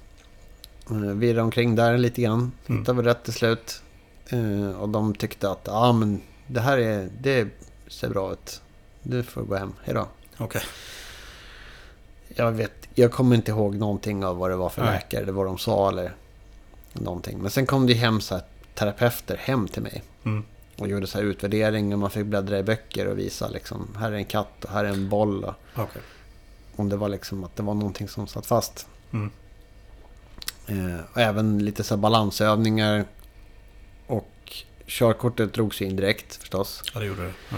Eh, virrade omkring där lite grann. Mm. Hittade väl rätt till slut. Eh, och de tyckte att ja men det här är, det ser bra ut. Du får gå hem. Hejdå. Okej. Jag vet, jag kommer inte ihåg någonting av vad det var för Nej. läkare. Eller vad de sa eller någonting. Men sen kom det hem så här terapeuter hem till mig. Mm. Och gjorde så här utvärdering och man fick bläddra i böcker och visa liksom, här är en katt och här är en boll. Och Okej. om det var liksom att det var någonting som satt fast. Mm. Eh, och även lite så balansövningar. Och körkortet drogs in direkt förstås. Ja, det gjorde det. Ja.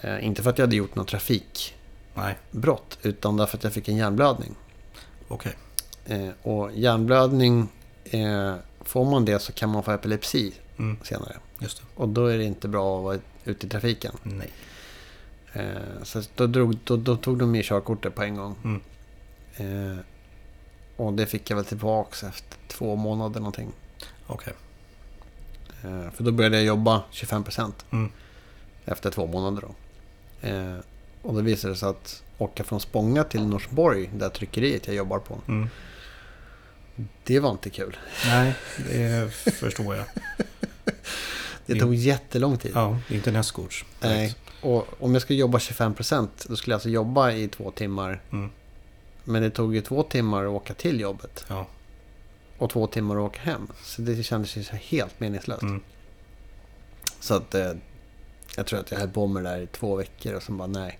Eh, inte för att jag hade gjort något trafikbrott. Utan därför att jag fick en hjärnblödning. Okej. Eh, och hjärnblödning, eh, får man det så kan man få epilepsi Mm. senare. Just det. Och då är det inte bra att vara ute i trafiken. Nej. Eh, så då, drog, då, då tog de ju körkortet på en gång. Mm. Eh, och det fick jag väl tillbaks efter två månader någonting. Okej. Eh, för då började jag jobba 25% Mm. efter två månader då. Eh, och då visade det sig att åka från Spånga till Norsborg, där tryckeriet jag jobbar på. Mm. Det var inte kul. Nej, det förstår jag. Det tog jättelång tid. Ja, inte nästgårds. Nej. Och om jag skulle jobba 25% då skulle jag alltså jobba i två timmar. Mm. Men det tog ju två timmar att åka till jobbet. Ja. Och två timmar att åka hem. Så det kändes ju helt meningslöst. Mm. Så att eh, jag tror att jag höll på med det där i två veckor och sen bara nej.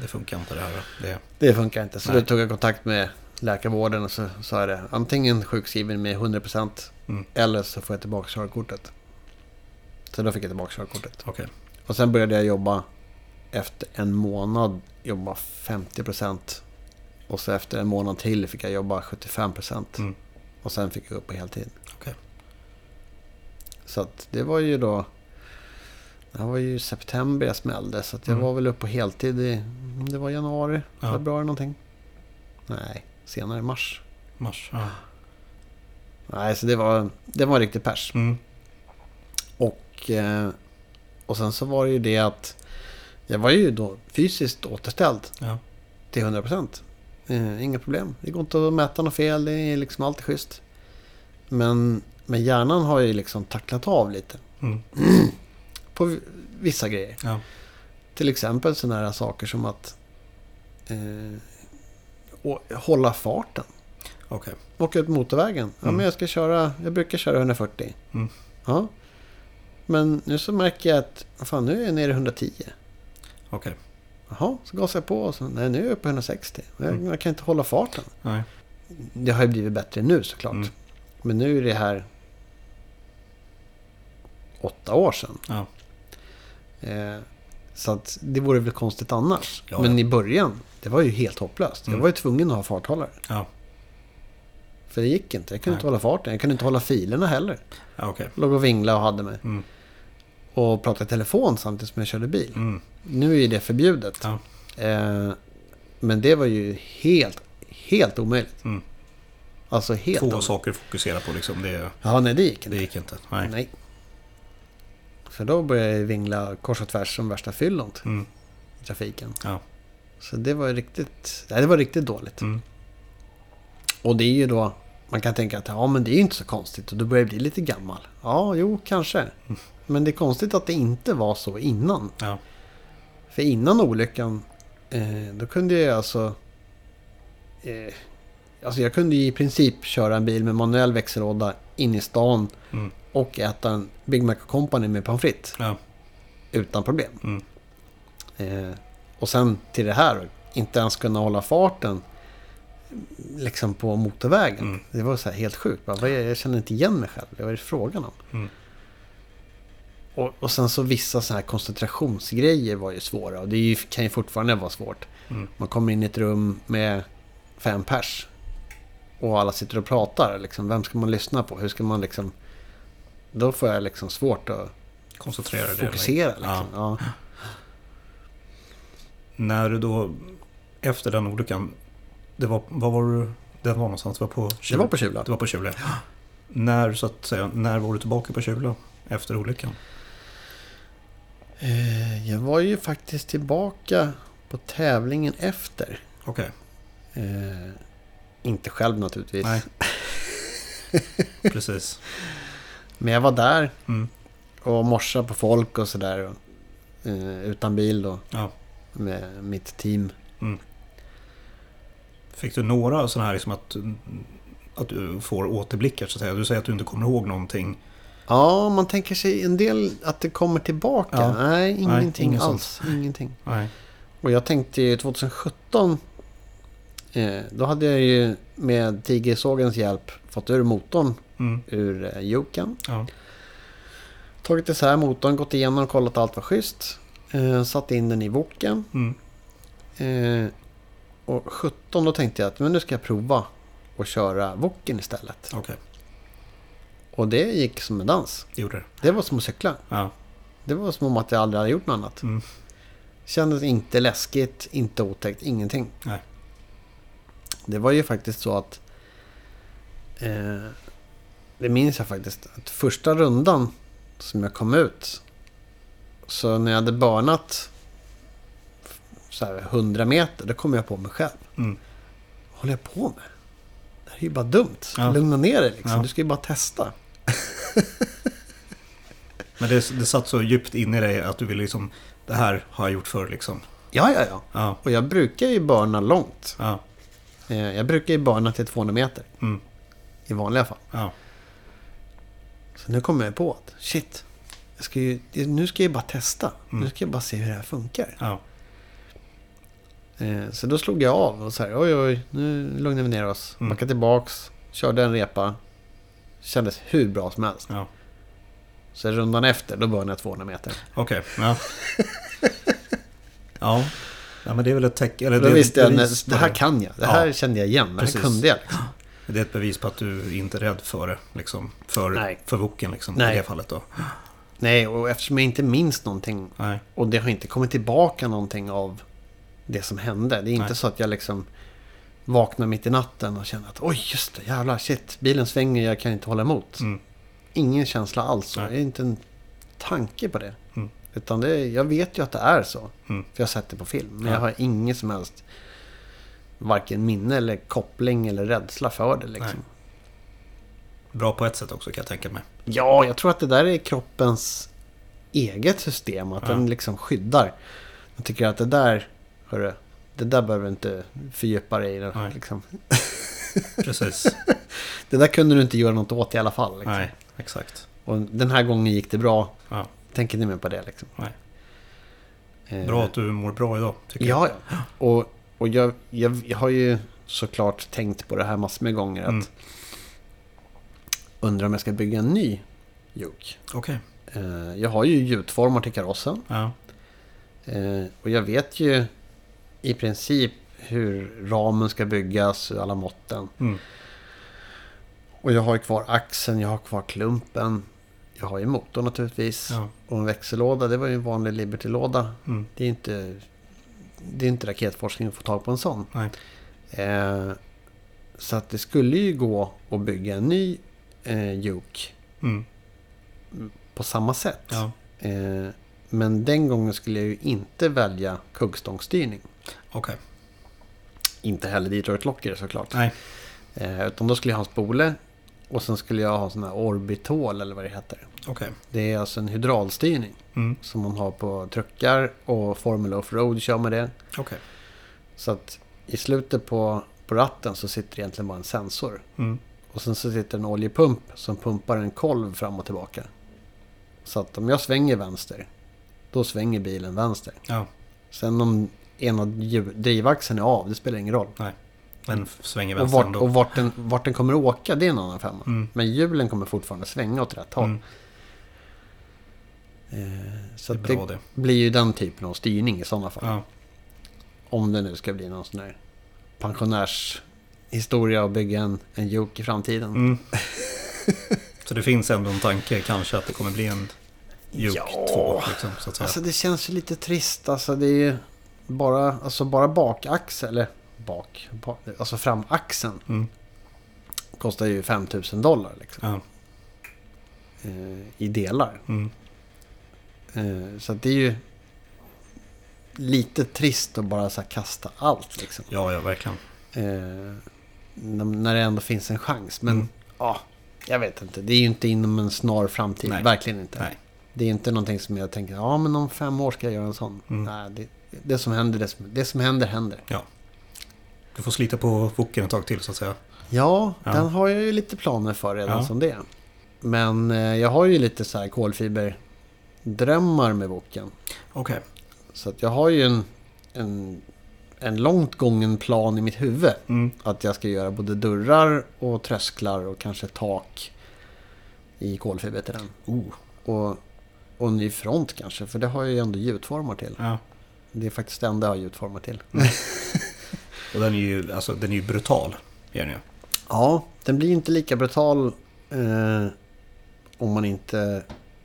Det funkar inte det här. Det, Det funkar inte. Så Nej. då tog jag kontakt med läkarvården och så sa jag det. Antingen sjukskriven med 100% Mm. eller så får jag tillbaka körkortet. Så då fick jag tillbaka körkortet. Okej. Och sen började jag jobba efter en månad jobba 50%. Och så efter en månad till fick jag jobba 75%. Mm. Och sen fick jag upp på heltid. Okej. Så att det var ju då... Det här var ju september jag smällde. Så att jag Mm. var väl uppe på heltid i... Det var januari, Ja. februari någonting. Nej, senare mars. Mars. Ja. Nej, så det var, det var riktigt pers. Mm. Och, eh, och sen så var det ju det att jag var ju då fysiskt återställd Ja. till 100%. Eh, inga problem. Det går inte att mäta något fel. Det är liksom alltid schysst. Men, men hjärnan har ju liksom tacklat av lite. Mm. På vissa grejer. Ja. Till exempel sådana här saker som att eh, å- hålla farten. Okej. Åka ut motorvägen. Ja, Mm. men jag ska köra, jag brukar köra 140. Mm. Ja. Men nu så märker jag att, fan nu är jag nere i 110. Okej. Jaha, så gasar jag på och så, nej nu är jag uppe på 160. Jag, Mm. jag kan inte hålla farten. Nej. Det har ju blivit bättre nu såklart. Mm. Men nu är det här åtta år sedan. Ja. Eh, så att det vore väl konstigt annars. Ja, Men ja. i början, det var ju helt hopplöst. Jag Mm. var ju tvungen att ha farthållare. Ja. För det gick inte. Jag kunde Nej. inte hålla farten. Jag kunde inte hålla filerna heller. Ja, okej. Låg och vingla och hade mig. Mm. Och pratade i telefon samtidigt som jag körde bil. Mm. Nu är det förbjudet. Ja. Eh, men det var ju helt, helt omöjligt. Mm. Alltså helt Få omöjligt. saker att fokusera på liksom. Det, Ja, nej det gick inte. det gick inte. Nej. Nej. För då började jag vingla kors och tvärs som värsta fyllont Mm. i trafiken. Ja. Så det var riktigt, nej, det var riktigt dåligt. Mm. Och det är ju då, man kan tänka att ja men det är ju inte så konstigt och då börjar bli lite gammal. Ja, jo kanske. Mm. Men det är konstigt att det inte var så innan. Ja. För innan olyckan, eh, då kunde jag alltså... Eh, alltså jag kunde ju i princip köra en bil med manuell växellåda in i stan Mm. Och äta en Big Mac Company med pommes frites Ja. utan problem. Mm. Eh, och sen till det här, inte ens kunna hålla farten liksom på motorvägen. Mm. Det var så här helt sjukt. Bara, Jag känner inte igen mig själv. Vad är det frågan om? Mm. Och, och sen så vissa så här koncentrationsgrejer var ju svåra. Och det ju, kan ju fortfarande vara svårt. Mm. Man kommer in i ett rum med fem pers. Och alla sitter och pratar. Liksom, vem ska man lyssna på? Hur ska man liksom... Då får jag liksom svårt att Koncentrera dig. fokusera. Ja. Liksom. Ja. När du då, efter den olyckan, det var, vad var du, det var någonstans? Det var på Det var på Kjula. Det var på Kjula. När, så att säga, när var du tillbaka på Kjula efter olyckan? Eh, Jag var ju faktiskt tillbaka på tävlingen efter. Okej, Eh, inte själv naturligtvis. nej. Precis. Men jag var där Mm. och morsade på folk och sådär. Eh, utan bil då. Ja. Med mitt team. Fick du några sådana här liksom att, att du får återblickar så att säga? Du säger att du inte kommer ihåg någonting. Ja, man tänker sig en del att det kommer tillbaka. Ja. Nej, ingenting inget alls. Ingenting. Nej. Och jag tänkte ju 2017. Eh, då hade jag ju med Tigersågens hjälp fått ur motorn Mm. ur eh, Joken. Ja. Tagit isär motorn, gått igenom och kollat allt var schysst. Eh, satt in den i voken. Mm. Eh, och 17 då tänkte jag att men nu ska jag prova att köra voken istället. Okej, Och det gick som en dans. det gjorde det. Det var som att cykla. Ja. Det var som om att jag aldrig hade gjort något annat. Mm. Kändes inte läskigt, inte otäckt, ingenting. Nej. Det var ju faktiskt så att... Eh, det minns jag faktiskt. Att första rundan som jag kom ut. Så när jag hade börnat så här 100 meter. Då kom jag på mig själv. Mm. Vad håller jag på med? Det här är ju bara dumt. Ja. Lugna ner dig liksom. Ja. Du ska ju bara testa. Men det, det satt så djupt in i dig att du ville liksom, det här har jag gjort förr liksom. Ja, ja, ja. Ja, Och jag brukar ju börna långt. ja, Eh, jag brukar ju börna till 200 meter. mm, I vanliga fall. ja, nu kommer jag på att shit. Jag ska ju, nu ska jag ju bara testa. Mm. Nu ska jag bara se hur det här funkar. ja, Eh, så då slog jag av och så här, oj oj, nu lugnar vi ner oss. Mm. Backade tillbaks, körde en repa. Kändes hur bra som helst. ja. Så rundan efter, då började jag 200 meter. Okej, ja. ja. Ja, men det är väl ett tecken. Eller Då det, visste jag, på det här kan jag. Det här Ja. kände jag igen. Det här Precis. kunde jag. Liksom. Det är ett bevis på att du inte är rädd för det. Liksom, för, Nej. för voken liksom, Nej. i det fallet då. Nej, och eftersom jag inte minns någonting. Nej. Och det har inte kommit tillbaka någonting av det som hände. Det är inte Nej. så att jag liksom vaknar mitt i natten och känner att oj just det, jävlar shit, bilen svänger, jag kan inte hålla emot. Mm. Ingen känsla alls. Nej. Det är inte en tanke på det. Mm. Utan det jag vet ju att det är så. Mm. För jag har sett det på film. Men Ja. jag har inget som helst varken minne eller koppling eller rädsla för det. Liksom. Bra på ett sätt också kan jag tänka mig. Ja, jag tror att det där är kroppens eget system. Att Ja. den liksom skyddar. Jag tycker att det där, hörru, det där behöver du inte fördjupa dig i. Liksom. Precis. Det där kunde du inte göra något åt i alla fall. Liksom. Nej, exakt. Och den här gången gick det bra. Ja. Tänk inte mer på det. Liksom. Nej. Eh, Bra att du mår bra idag, tycker jag. Ja, ja. Och, och jag, jag, jag har ju såklart tänkt på det här massor med gånger. Att Mm. Undrar om jag ska bygga en ny Juke. Okej. Eh, jag har ju gjutformar till karossen. Ja. Eh, och jag vet ju i princip hur ramen ska byggas och alla måtten. Mm. Och jag har ju kvar axeln, jag har kvar klumpen. Jag har ju motorn naturligtvis. Ja. Och en växellåda, det var ju en vanlig Liberty-låda. Mm. Det är inte, det är inte raketforskning att få tag på en sån. Eh, så att det skulle ju gå att bygga en ny eh, Juke Mm. på samma sätt. Ja. Eh, men den gången skulle jag ju inte välja kuggstångsstyrning. Okej. Inte heller Detroit Locker såklart. Nej. Eh, utan då skulle jag ha en spole. Och sen skulle jag ha sån här orbitol eller vad det heter. Okej. Det är alltså en hydraulstyrning. Mm. Som man har på truckar och Formula Offroad kör med det. Okej. Så att i slutet på, på ratten så sitter det egentligen bara en sensor. Mm. Och sen så sitter en oljepump som pumpar en kolv fram och tillbaka. Så att om jag svänger vänster, då svänger bilen vänster. Ja. Sen om ena drivaxeln är av, det spelar ingen roll. Nej. Den f- svänger Och, vänster vart, ändå. och vart, den, vart den kommer åka, det är en annan femma. Mm. Men hjulen kommer fortfarande svänga åt rätt håll. Mm. Eh, så Det det det. blir ju den typen av styrning i sådana fall. Ja. Om det nu ska bli någon sån här pensionärshistoria och bygga en, en Juke i framtiden. Mm. Så det finns ändå en tanke kanske att det kommer bli en Juke Ja. 2. Liksom, så att säga. Alltså det känns ju lite trist. Alltså det är ju bara, alltså bara bakaxel, eller bak, bak alltså framaxeln Mm. kostar ju 5000 dollar liksom. Ja. Eh, I delar. Mm. Eh, så det är ju lite trist att bara så kasta allt liksom. ja, ja, verkligen. Eh, när det ändå finns en chans. Men Mm. ja, jag vet inte. Det är ju inte inom en snar framtid. Nej. Verkligen inte. Nej. Det är inte någonting som jag tänker, ja men om fem år ska jag göra en sån. Mm. Nej, det, det som händer, det som, det som händer, händer. Du får slita på woken ett tag till så att säga. Ja, Ja. den har jag ju lite planer för redan Ja. som det. Men eh, jag har ju lite så här kolfiberdrömmar med boken. Okej. Så att jag har ju en, en, en långt gången plan i mitt huvud. Mm. Att jag ska göra både dörrar och trösklar och kanske tak i kolfiber till den. Oh. Och, och ny front kanske, för det har jag ju ändå gjutformar till. Ja. Det är faktiskt det enda jag har gjutformar till. Och den är ju, alltså, den är ju brutal. Är den. Ja, den blir inte lika brutal eh, om man inte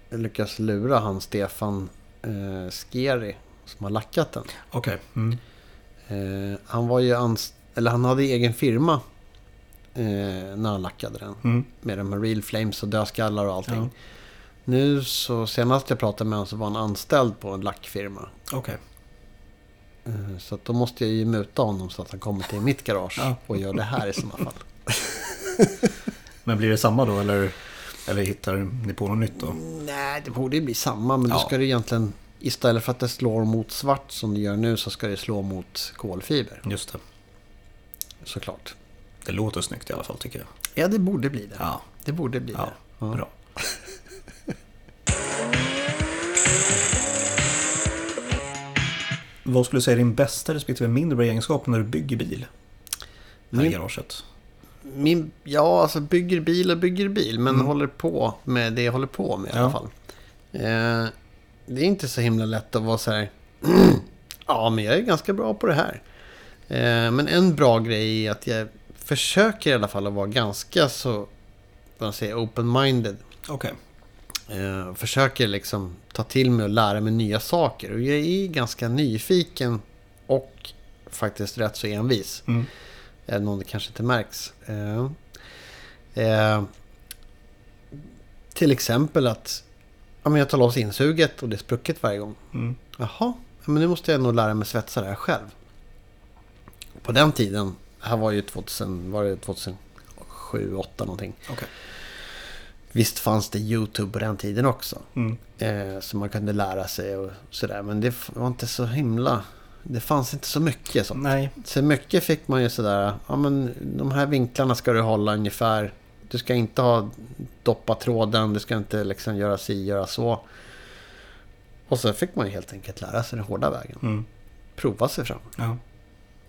lyckas lura han Stefan eh, Skeri som har lackat den. Okej. Mm. Eh, han var ju eller han hade egen firma eh, när han lackade den. Mm. Med de här real flames och dödskallar och allting. Ja. Nu så senast jag pratade med honom så var han anställd på en lackfirma. Okej. Eh, Så att då måste jag ju muta honom så att han kommer till mitt garage Ja. och gör det här i sådana fall. Men blir det samma då eller? Eller hittar ni på något nytt då? Nej, det borde ju bli samma. Men då Ja. ska det egentligen... Istället för att det slår mot svart som det gör nu så ska det slå mot kolfiber. Just det. Såklart. Det låter snyggt i alla fall tycker jag. Ja, det borde bli det. Ja, Det borde bli ja, det. Ja. bra. Vad skulle du säga är din bästa respektive mindre bra egenskap när du bygger bil? Här i garaget. Min, ja, alltså bygger bil och bygger bil. Men Mm. håller på med det jag håller på med i Ja. alla fall. Eh, det är inte så himla lätt att vara så här... ja, men jag är ganska bra på det här. Eh, men en bra grej är att jag försöker i alla fall att vara ganska så... Vad man säger, open-minded. Okej. Eh, försöker liksom ta till mig och lära mig nya saker. Och jag är ganska nyfiken och faktiskt rätt så envis. Mm. Även om det kanske inte märks. Eh, eh, till exempel att ja, men jag tar loss insuget och det är sprucket varje gång. Mm. Jaha, ja, men nu måste jag nog lära mig svetsa det här själv. På den tiden, det här var ju 2000, var det 2007, 2008 någonting. Okej. Visst fanns det YouTube på den tiden också. Mm. Eh, så man kunde lära sig och sådär. Men det var inte så himla... Det fanns inte så mycket sånt. Nej. Så mycket fick man ju sådär, ja men de här vinklarna ska du hålla ungefär. Du ska inte ha doppa tråden, du ska inte liksom göra si, göra så. Och så fick man ju helt enkelt lära sig den hårda vägen. Mm. Prova sig fram. Ja.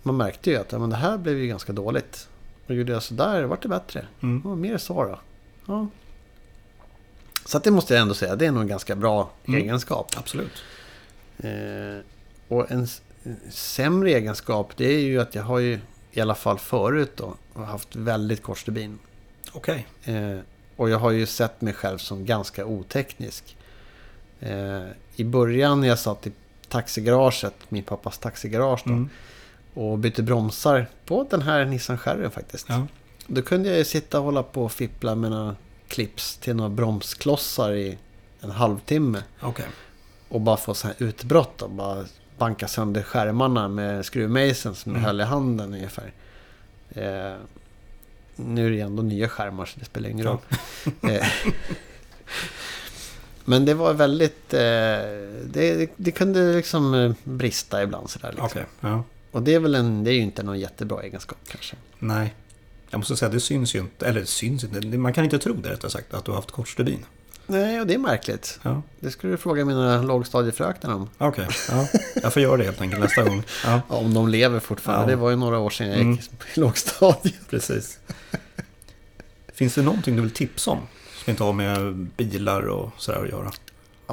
Man märkte ju att ja, men det här blev ju ganska dåligt. Och gjorde jag sådär, vart det bättre. Mm. Ja, mer så då. Ja. Så det måste jag ändå säga, det är nog en ganska bra Mm. egenskap. Absolut. Eh, och en sämre egenskap det är ju att jag har ju i alla fall förut då haft väldigt kort stubin. Okej. Eh, och jag har ju sett mig själv som ganska oteknisk. Eh, I början när jag satt i taxigaraget, min pappas taxigarage då, Mm. och bytte bromsar på den här Nissan Cherry faktiskt. Ja. Då kunde jag ju sitta och hålla på och fippla med clips till några bromsklossar i en halvtimme. Okej. Och bara få så här utbrott och bara banka sönder skärmarna med skruvmejseln som jag Mm. höll i handen ungefär. Eh, nu är det ändå nya skärmar så det spelar ingen roll. Eh, Men det var väldigt... Eh, det, det kunde liksom eh, brista ibland sådär. Liksom. Okej. Ja. Och det är väl en, det är ju inte någon jättebra egenskap kanske. Nej. Jag måste säga, det syns ju inte. Eller det syns inte. Man kan inte tro det rättare sagt, att du har haft kort stubin. Nej, och det är märkligt. Ja. Det skulle du fråga mina lågstadiefröknar om. Okej, ja. jag får göra det helt enkelt nästa gång. Ja, Ja, om de lever fortfarande. Det var ju några år sedan jag Mm. gick i lågstadiet. precis. Finns det någonting du vill tipsa om? Som inte har med bilar och sådär att göra?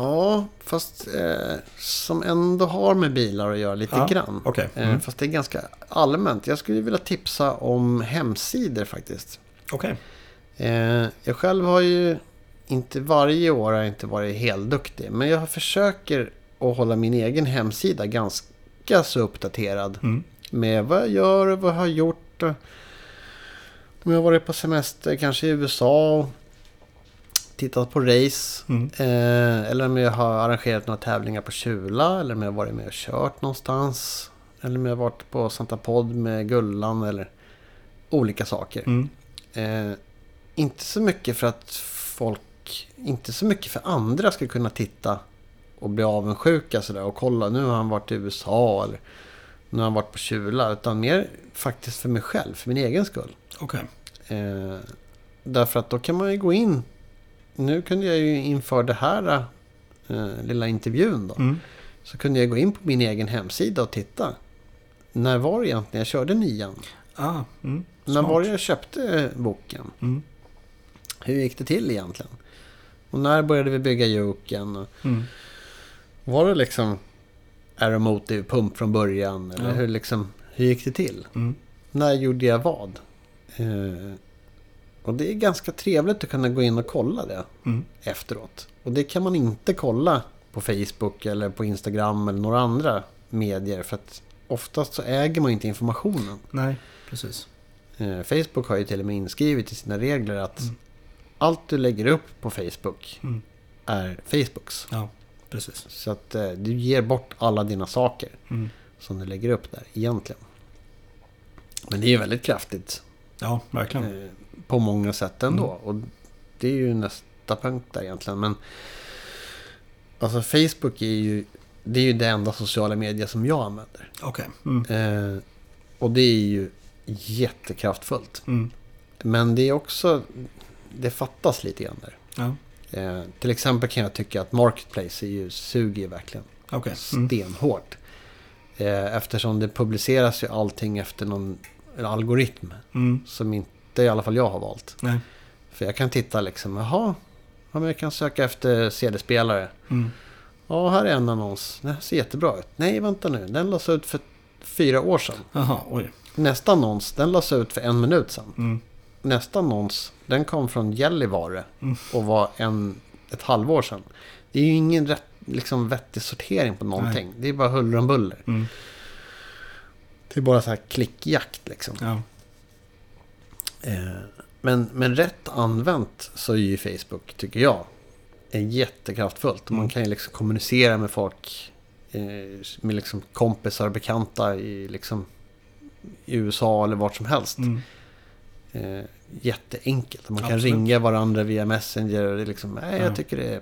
Ja, fast eh, som ändå har med bilar att göra lite Ja, grann. Okej. Eh, Mm. Fast det är ganska allmänt. Jag skulle vilja tipsa om hemsidor faktiskt. Okej. Eh, jag själv har ju inte varje år har inte varit helt duktig. Men jag försöker att hålla min egen hemsida ganska så uppdaterad. Mm. Med vad jag gör och vad jag har gjort. Om jag har varit på semester kanske i USA tittat på race. Mm. Eh, eller om jag har arrangerat några tävlingar på Kjula. Eller om jag har varit med och kört någonstans. Eller om jag har varit på Santa Pod med Gullan. Eller olika saker. Mm. Eh, inte så mycket för att folk, inte så mycket för andra ska kunna titta och bli avundsjuka sådär och kolla nu har han varit i USA eller nu har han varit på Kjula. Utan mer faktiskt för mig själv, för min egen skull. Okej. Eh, därför att då kan man ju gå in. Nu kunde jag ju inför det här eh, lilla intervjun då. Mm. Så kunde jag gå in på min egen hemsida och titta. När var det egentligen jag körde nian? Ah, mm. När var det jag köpte boken? Mm. Hur gick det till egentligen? Och när började vi bygga juken? Och Mm. Var det liksom aeromotive pump från början? Eller hur, liksom, hur gick det till? Mm. När gjorde jag vad? Eh, och det är ganska trevligt att kunna gå in och kolla det Mm. efteråt. Och det kan man inte kolla på Facebook eller på Instagram eller några andra medier. För att oftast så äger man inte informationen. Nej, precis. Eh, Facebook har ju till och med inskrivet i sina regler att Mm. allt du lägger upp på Facebook Mm. är Facebooks. Ja, precis. Så att eh, du ger bort alla dina saker Mm. som du lägger upp där egentligen. Men det är ju väldigt kraftigt Ja, verkligen. På många sätt ändå. Mm. Och det är ju nästa punkt där egentligen. Men alltså Facebook är ju, det är ju det enda sociala medier som jag använder. Okej. Mm. Eh, och det är ju jättekraftfullt. Mm. Men det är också, det fattas lite grann där. Ja, Eh, till exempel kan jag tycka att Marketplace är ju, suger verkligen okej. Mm. stenhårt. Eh, eftersom det publiceras ju allting efter någon algoritm Mm. som inte i alla fall jag har valt. Nej. För jag kan titta liksom, jaha, ja, jag kan söka efter CD-spelare. Mm. Ja, här är en annons. Här ser jättebra ut. Nej, vänta nu. Den lades ut för fyra år sedan. Jaha, oj. Nästa annons, den lades ut för en minut sedan. Mm. Nästa annons, den kom från Gällivare Mm. och var en, ett halvår sedan. Det är ju ingen rätt, liksom, vettig sortering på någonting. Det är bara huller om buller. Mm. Det är bara så här klickjakt liksom. Ja. Eh, men, men rätt använt så är ju Facebook, tycker jag, är jättekraftfullt. Man Mm. kan ju liksom kommunicera med folk, eh, med liksom kompisar och bekanta i, liksom, i USA eller vart som helst. Mm. Eh, jätteenkelt. Man kan Absolut. ringa varandra via Messenger. Och det är liksom, nej, Ja. Jag tycker det är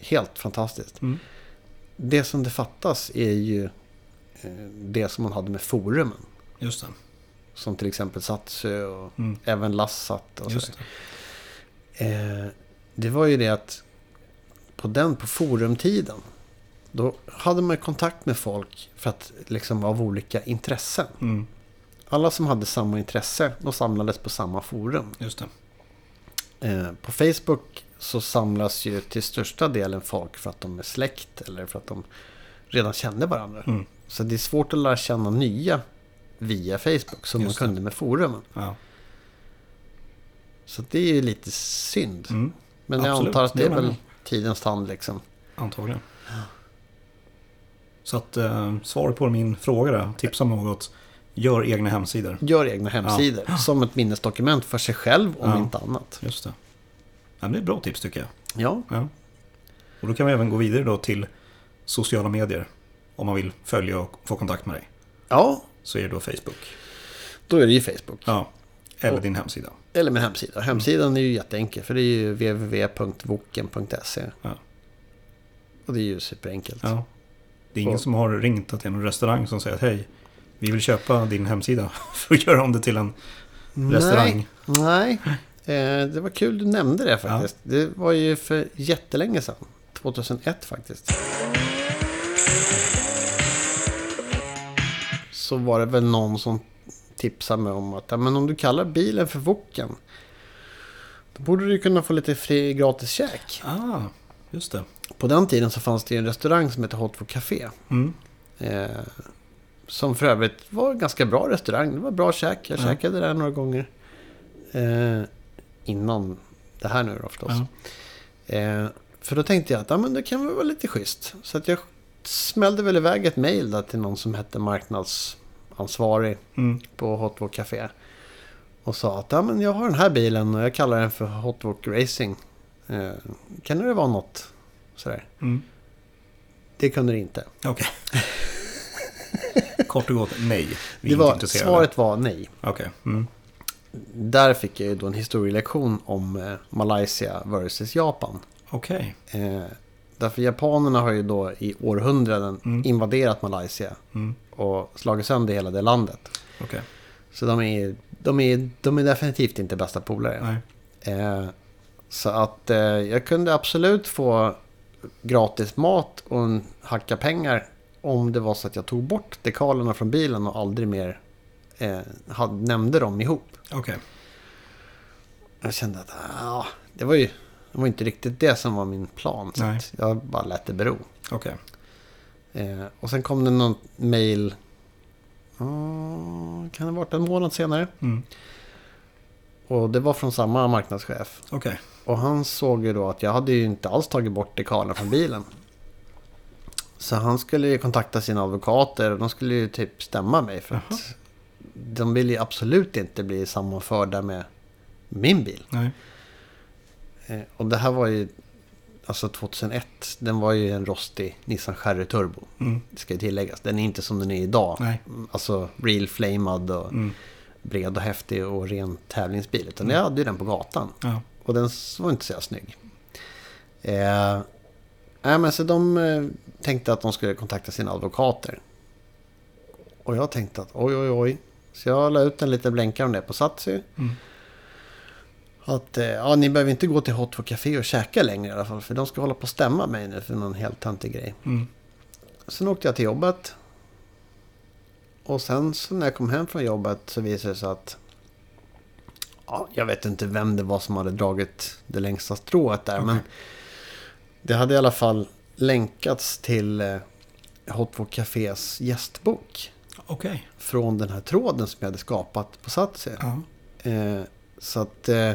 helt fantastiskt. Mm. Det som det fattas är ju det som man hade med forumen. Just det. Som till exempel Satsö och Mm. även Lassat. Och Just det. Eh, det var ju det att på den, på forumtiden. Då hade man kontakt med folk för att liksom av olika intressen. Mm. Alla som hade samma intresse, de samlades på samma forum. Just det. Eh, på Facebook så samlas ju till största delen folk för att de är släkt eller för att de redan kände varandra. Mm. Så det är svårt att lära känna nya via Facebook som Just man kunde med forumen. Ja. Så det är ju lite synd. Mm. Men jag Absolut, antar att det är väl jag. tidens tand liksom. Antagligen. Så att eh, svaret på min fråga där, tipsa om något. Gör egna hemsidor. Gör egna hemsidor som ett minnesdokument för sig själv om Ja. inte annat. Just det. Ja, det är ett bra tips tycker jag. Ja, Ja. Och då kan vi även gå vidare då till sociala medier. Om man vill följa och få kontakt med dig. ja Så är det då Facebook. då är det ju Facebook. Ja. Eller Och- din hemsida. Eller min hemsida. Hemsidan är ju jätteenkel för det är ju www.voken.se. Ja. Och det är ju superenkelt. Ja. Det är ingen Och- som har ringt till någon restaurang som säger att hej, vi vill köpa din hemsida för att göra om det till en restaurang. Nej, nej. Eh, det var kul du nämnde det faktiskt. Det var ju för jättelänge sedan. 2001 faktiskt. Så var det väl någon som tipsade mig om att ja, men om du kallar bilen för Woken. Då borde du kunna få lite fri gratis käk. Ah, just det. På den tiden så fanns det en restaurang som hette Hot Wok Café. Mm. Eh, som för övrigt var en ganska bra restaurang. Det var bra käk. Jag Ja. käkade där några gånger. Eh, innan det här nu då förstås. Ja. Eh, för då tänkte jag att ja, men det kan väl vara lite schysst. Så att jag smällde väl iväg ett mejl till någon som hette marknadsansvarig Mm. på Hot Wok Café. Och sa att ja, men jag har den här bilen och jag kallar den för Hot Wok Racing. Eh, kan det vara något sådär? Mm. Det kunde det inte. Okej. Kort och gott, nej. Vi Det var, svaret var nej. Okej. Mm. Där fick jag ju då en historielektion om eh, Malaysia versus Japan. Okej. Eh, därför japanerna har ju då i århundraden Mm. invaderat Malaysia Mm. och slagit sönder hela det landet. Okej. Så de är, de är, de är definitivt inte bästa polare. Eh, så att eh, jag kunde absolut få gratis mat och en hacka pengar om det var så att jag tog bort dekalerna från bilen och aldrig mer eh, hade, nämnde dem ihop. Okej. Jag kände att ah, det var ju det var inte riktigt det som var min plan. Så jag bara lät det bero. Okej. Eh, och sen kom det någon mail. ah, kan det ha varit en månad senare? Mm. Och det var från samma marknadschef. Okej. Och han såg ju då att jag hade ju inte alls tagit bort dekalen från bilen. Så han skulle ju kontakta sina advokater och de skulle ju typ stämma mig för att de vill ju absolut inte bli sammanförda med min bil. Nej. Eh, Och det här var ju alltså 2001. Den var ju en rostig Nissan Cherry Turbo. Mm. Det ska ju tilläggas. Den är inte som den är idag. Nej. Alltså real flamead och Mm. bred och häftig och ren tävlingsbil. Utan jag hade ju den på gatan. Ja. Och den var inte så jävla snygg. Eh, nej, men så de eh, tänkte att de skulle kontakta sina advokater. Och jag tänkte att oj, oj, oj. Så jag la ut en liten blänkare om det på Satsi. Mm. Att eh, ja, ni behöver inte gå till Hot for Café och käka längre i alla fall. För de ska hålla på och stämma mig nu för någon helt töntig grej. Mm. Sen åkte jag till jobbet. Och sen så när jag kom hem från jobbet så visade det sig att... Ja, jag vet inte vem det var som hade dragit det längsta strået där. Okej. Men det hade i alla fall länkats till eh, Hot for Cafés gästbok. Okej. Från den här tråden som jag hade skapat på Satsi. Ja. Eh, så att eh,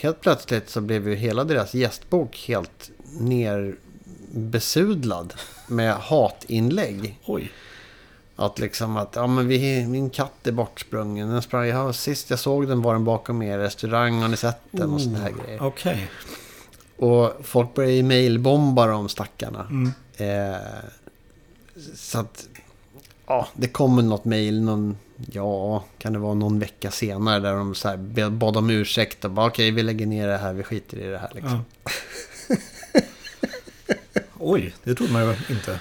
helt plötsligt så blev ju hela deras gästbok helt nerbesudlad med hatinlägg. Oj. Att liksom att, ja men vi, min katt är bortsprungen. Den sprang, ja, sist jag såg den var den bakom er restaurang. Har ni sett den? Och sådana här grejer. Okej. Och folk började ju mailbomba de stackarna. Mm. Eh, så att, ja, det kommer något mail någon, ja, kan det vara någon vecka senare där de så här bad om ursäkt och bara okej, vi lägger ner det här, vi skiter i det här liksom. Ja. Oj, det trodde man ju inte.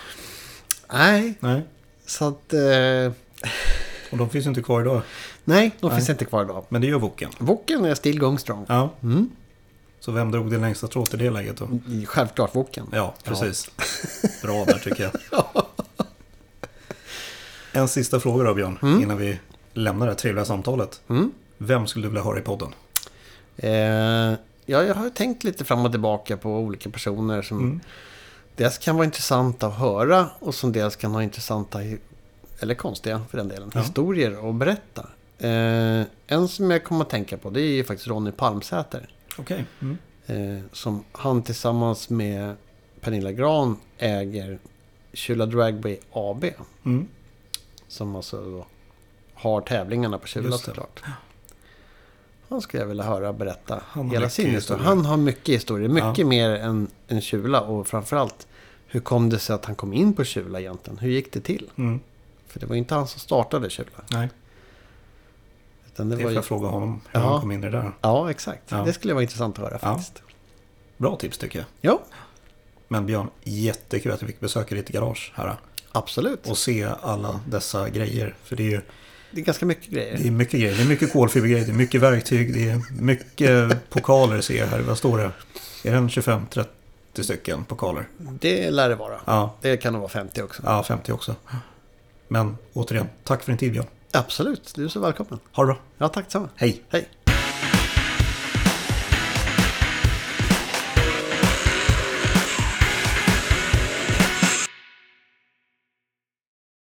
Nej, Nej. så att, eh, Och de finns inte kvar idag. nej, de Nej. finns inte kvar idag. Men det gör Woken. Woken är still going strong. Ja. Mm. Så vem drog det längsta strået i det läget då? Självklart Woken. Ja, precis. Bra där tycker jag. En sista fråga då Björn, Mm. innan vi lämnar det här trevliga samtalet. Mm. Vem skulle du vilja höra i podden? Eh, ja, jag har tänkt lite fram och tillbaka på olika personer som Mm. dels kan vara intressanta att höra och som dels kan ha intressanta, eller konstiga för den delen, Ja. historier att berätta. Eh, en som jag kommer att tänka på det är faktiskt Ronny Palmsäter. Okej. Mm. Eh, som han tillsammans med Pernilla Gran äger Kyla Dragway AB. Mm. Som alltså har tävlingarna på det. såklart. Han skulle jag vilja höra berätta Han hela sin historia. Han har mycket historia. Mycket Ja. mer än, än Kyla. Och framförallt, hur kom det sig att han kom in på Kyla egentligen? Hur gick det till? Mm. För det var inte han som startade Kyla. Nej, Utan det det var får jag fråga honom hur Ja. han kom in i det där. Ja, exakt. Ja. Det skulle vara intressant att höra faktiskt. Bra tips tycker jag. Ja, Men Björn, jättekul att vi fick besöka ditt garage här. Absolut. Och se alla dessa grejer. För det är ju det är ganska mycket grejer. Det är mycket grejer. Det är mycket kolfibergrejer. Det är mycket verktyg. Det är mycket pokaler ser jag här. Vad står det? Är det en 25-30 stycken pokaler? Det lär det vara. Ja, Det kan nog vara 50 också. ja 50 också. Men återigen, tack för din tid Björn. Absolut, du är så välkommen. Ha det bra. Ja, tack detsamma. Hej! Hej.